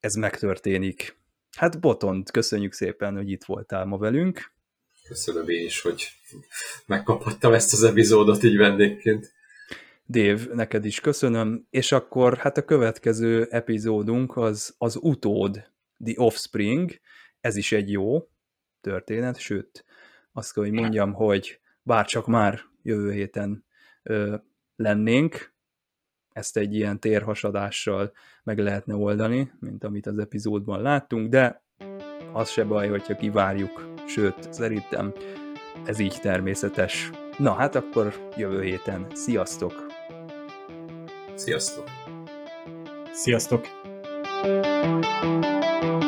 Speaker 2: ez megtörténik. Hát Botont, köszönjük szépen, hogy itt voltál ma velünk.
Speaker 3: Köszönöm én is, hogy megkaphattam ezt az epizódot így vendégként.
Speaker 2: Dév, neked is köszönöm, és akkor hát a következő epizódunk az az utód, The Offspring, ez is egy jó történet, sőt, azt kell, hogy mondjam, hogy bárcsak már jövő héten ö, lennénk, ezt egy ilyen térhasadással meg lehetne oldani, mint amit az epizódban láttunk, de az se baj, hogyha kivárjuk, sőt, szerintem ez így természetes. Na hát akkor jövő héten. Sziasztok!
Speaker 3: Sziasztok!
Speaker 4: Sziasztok! thank you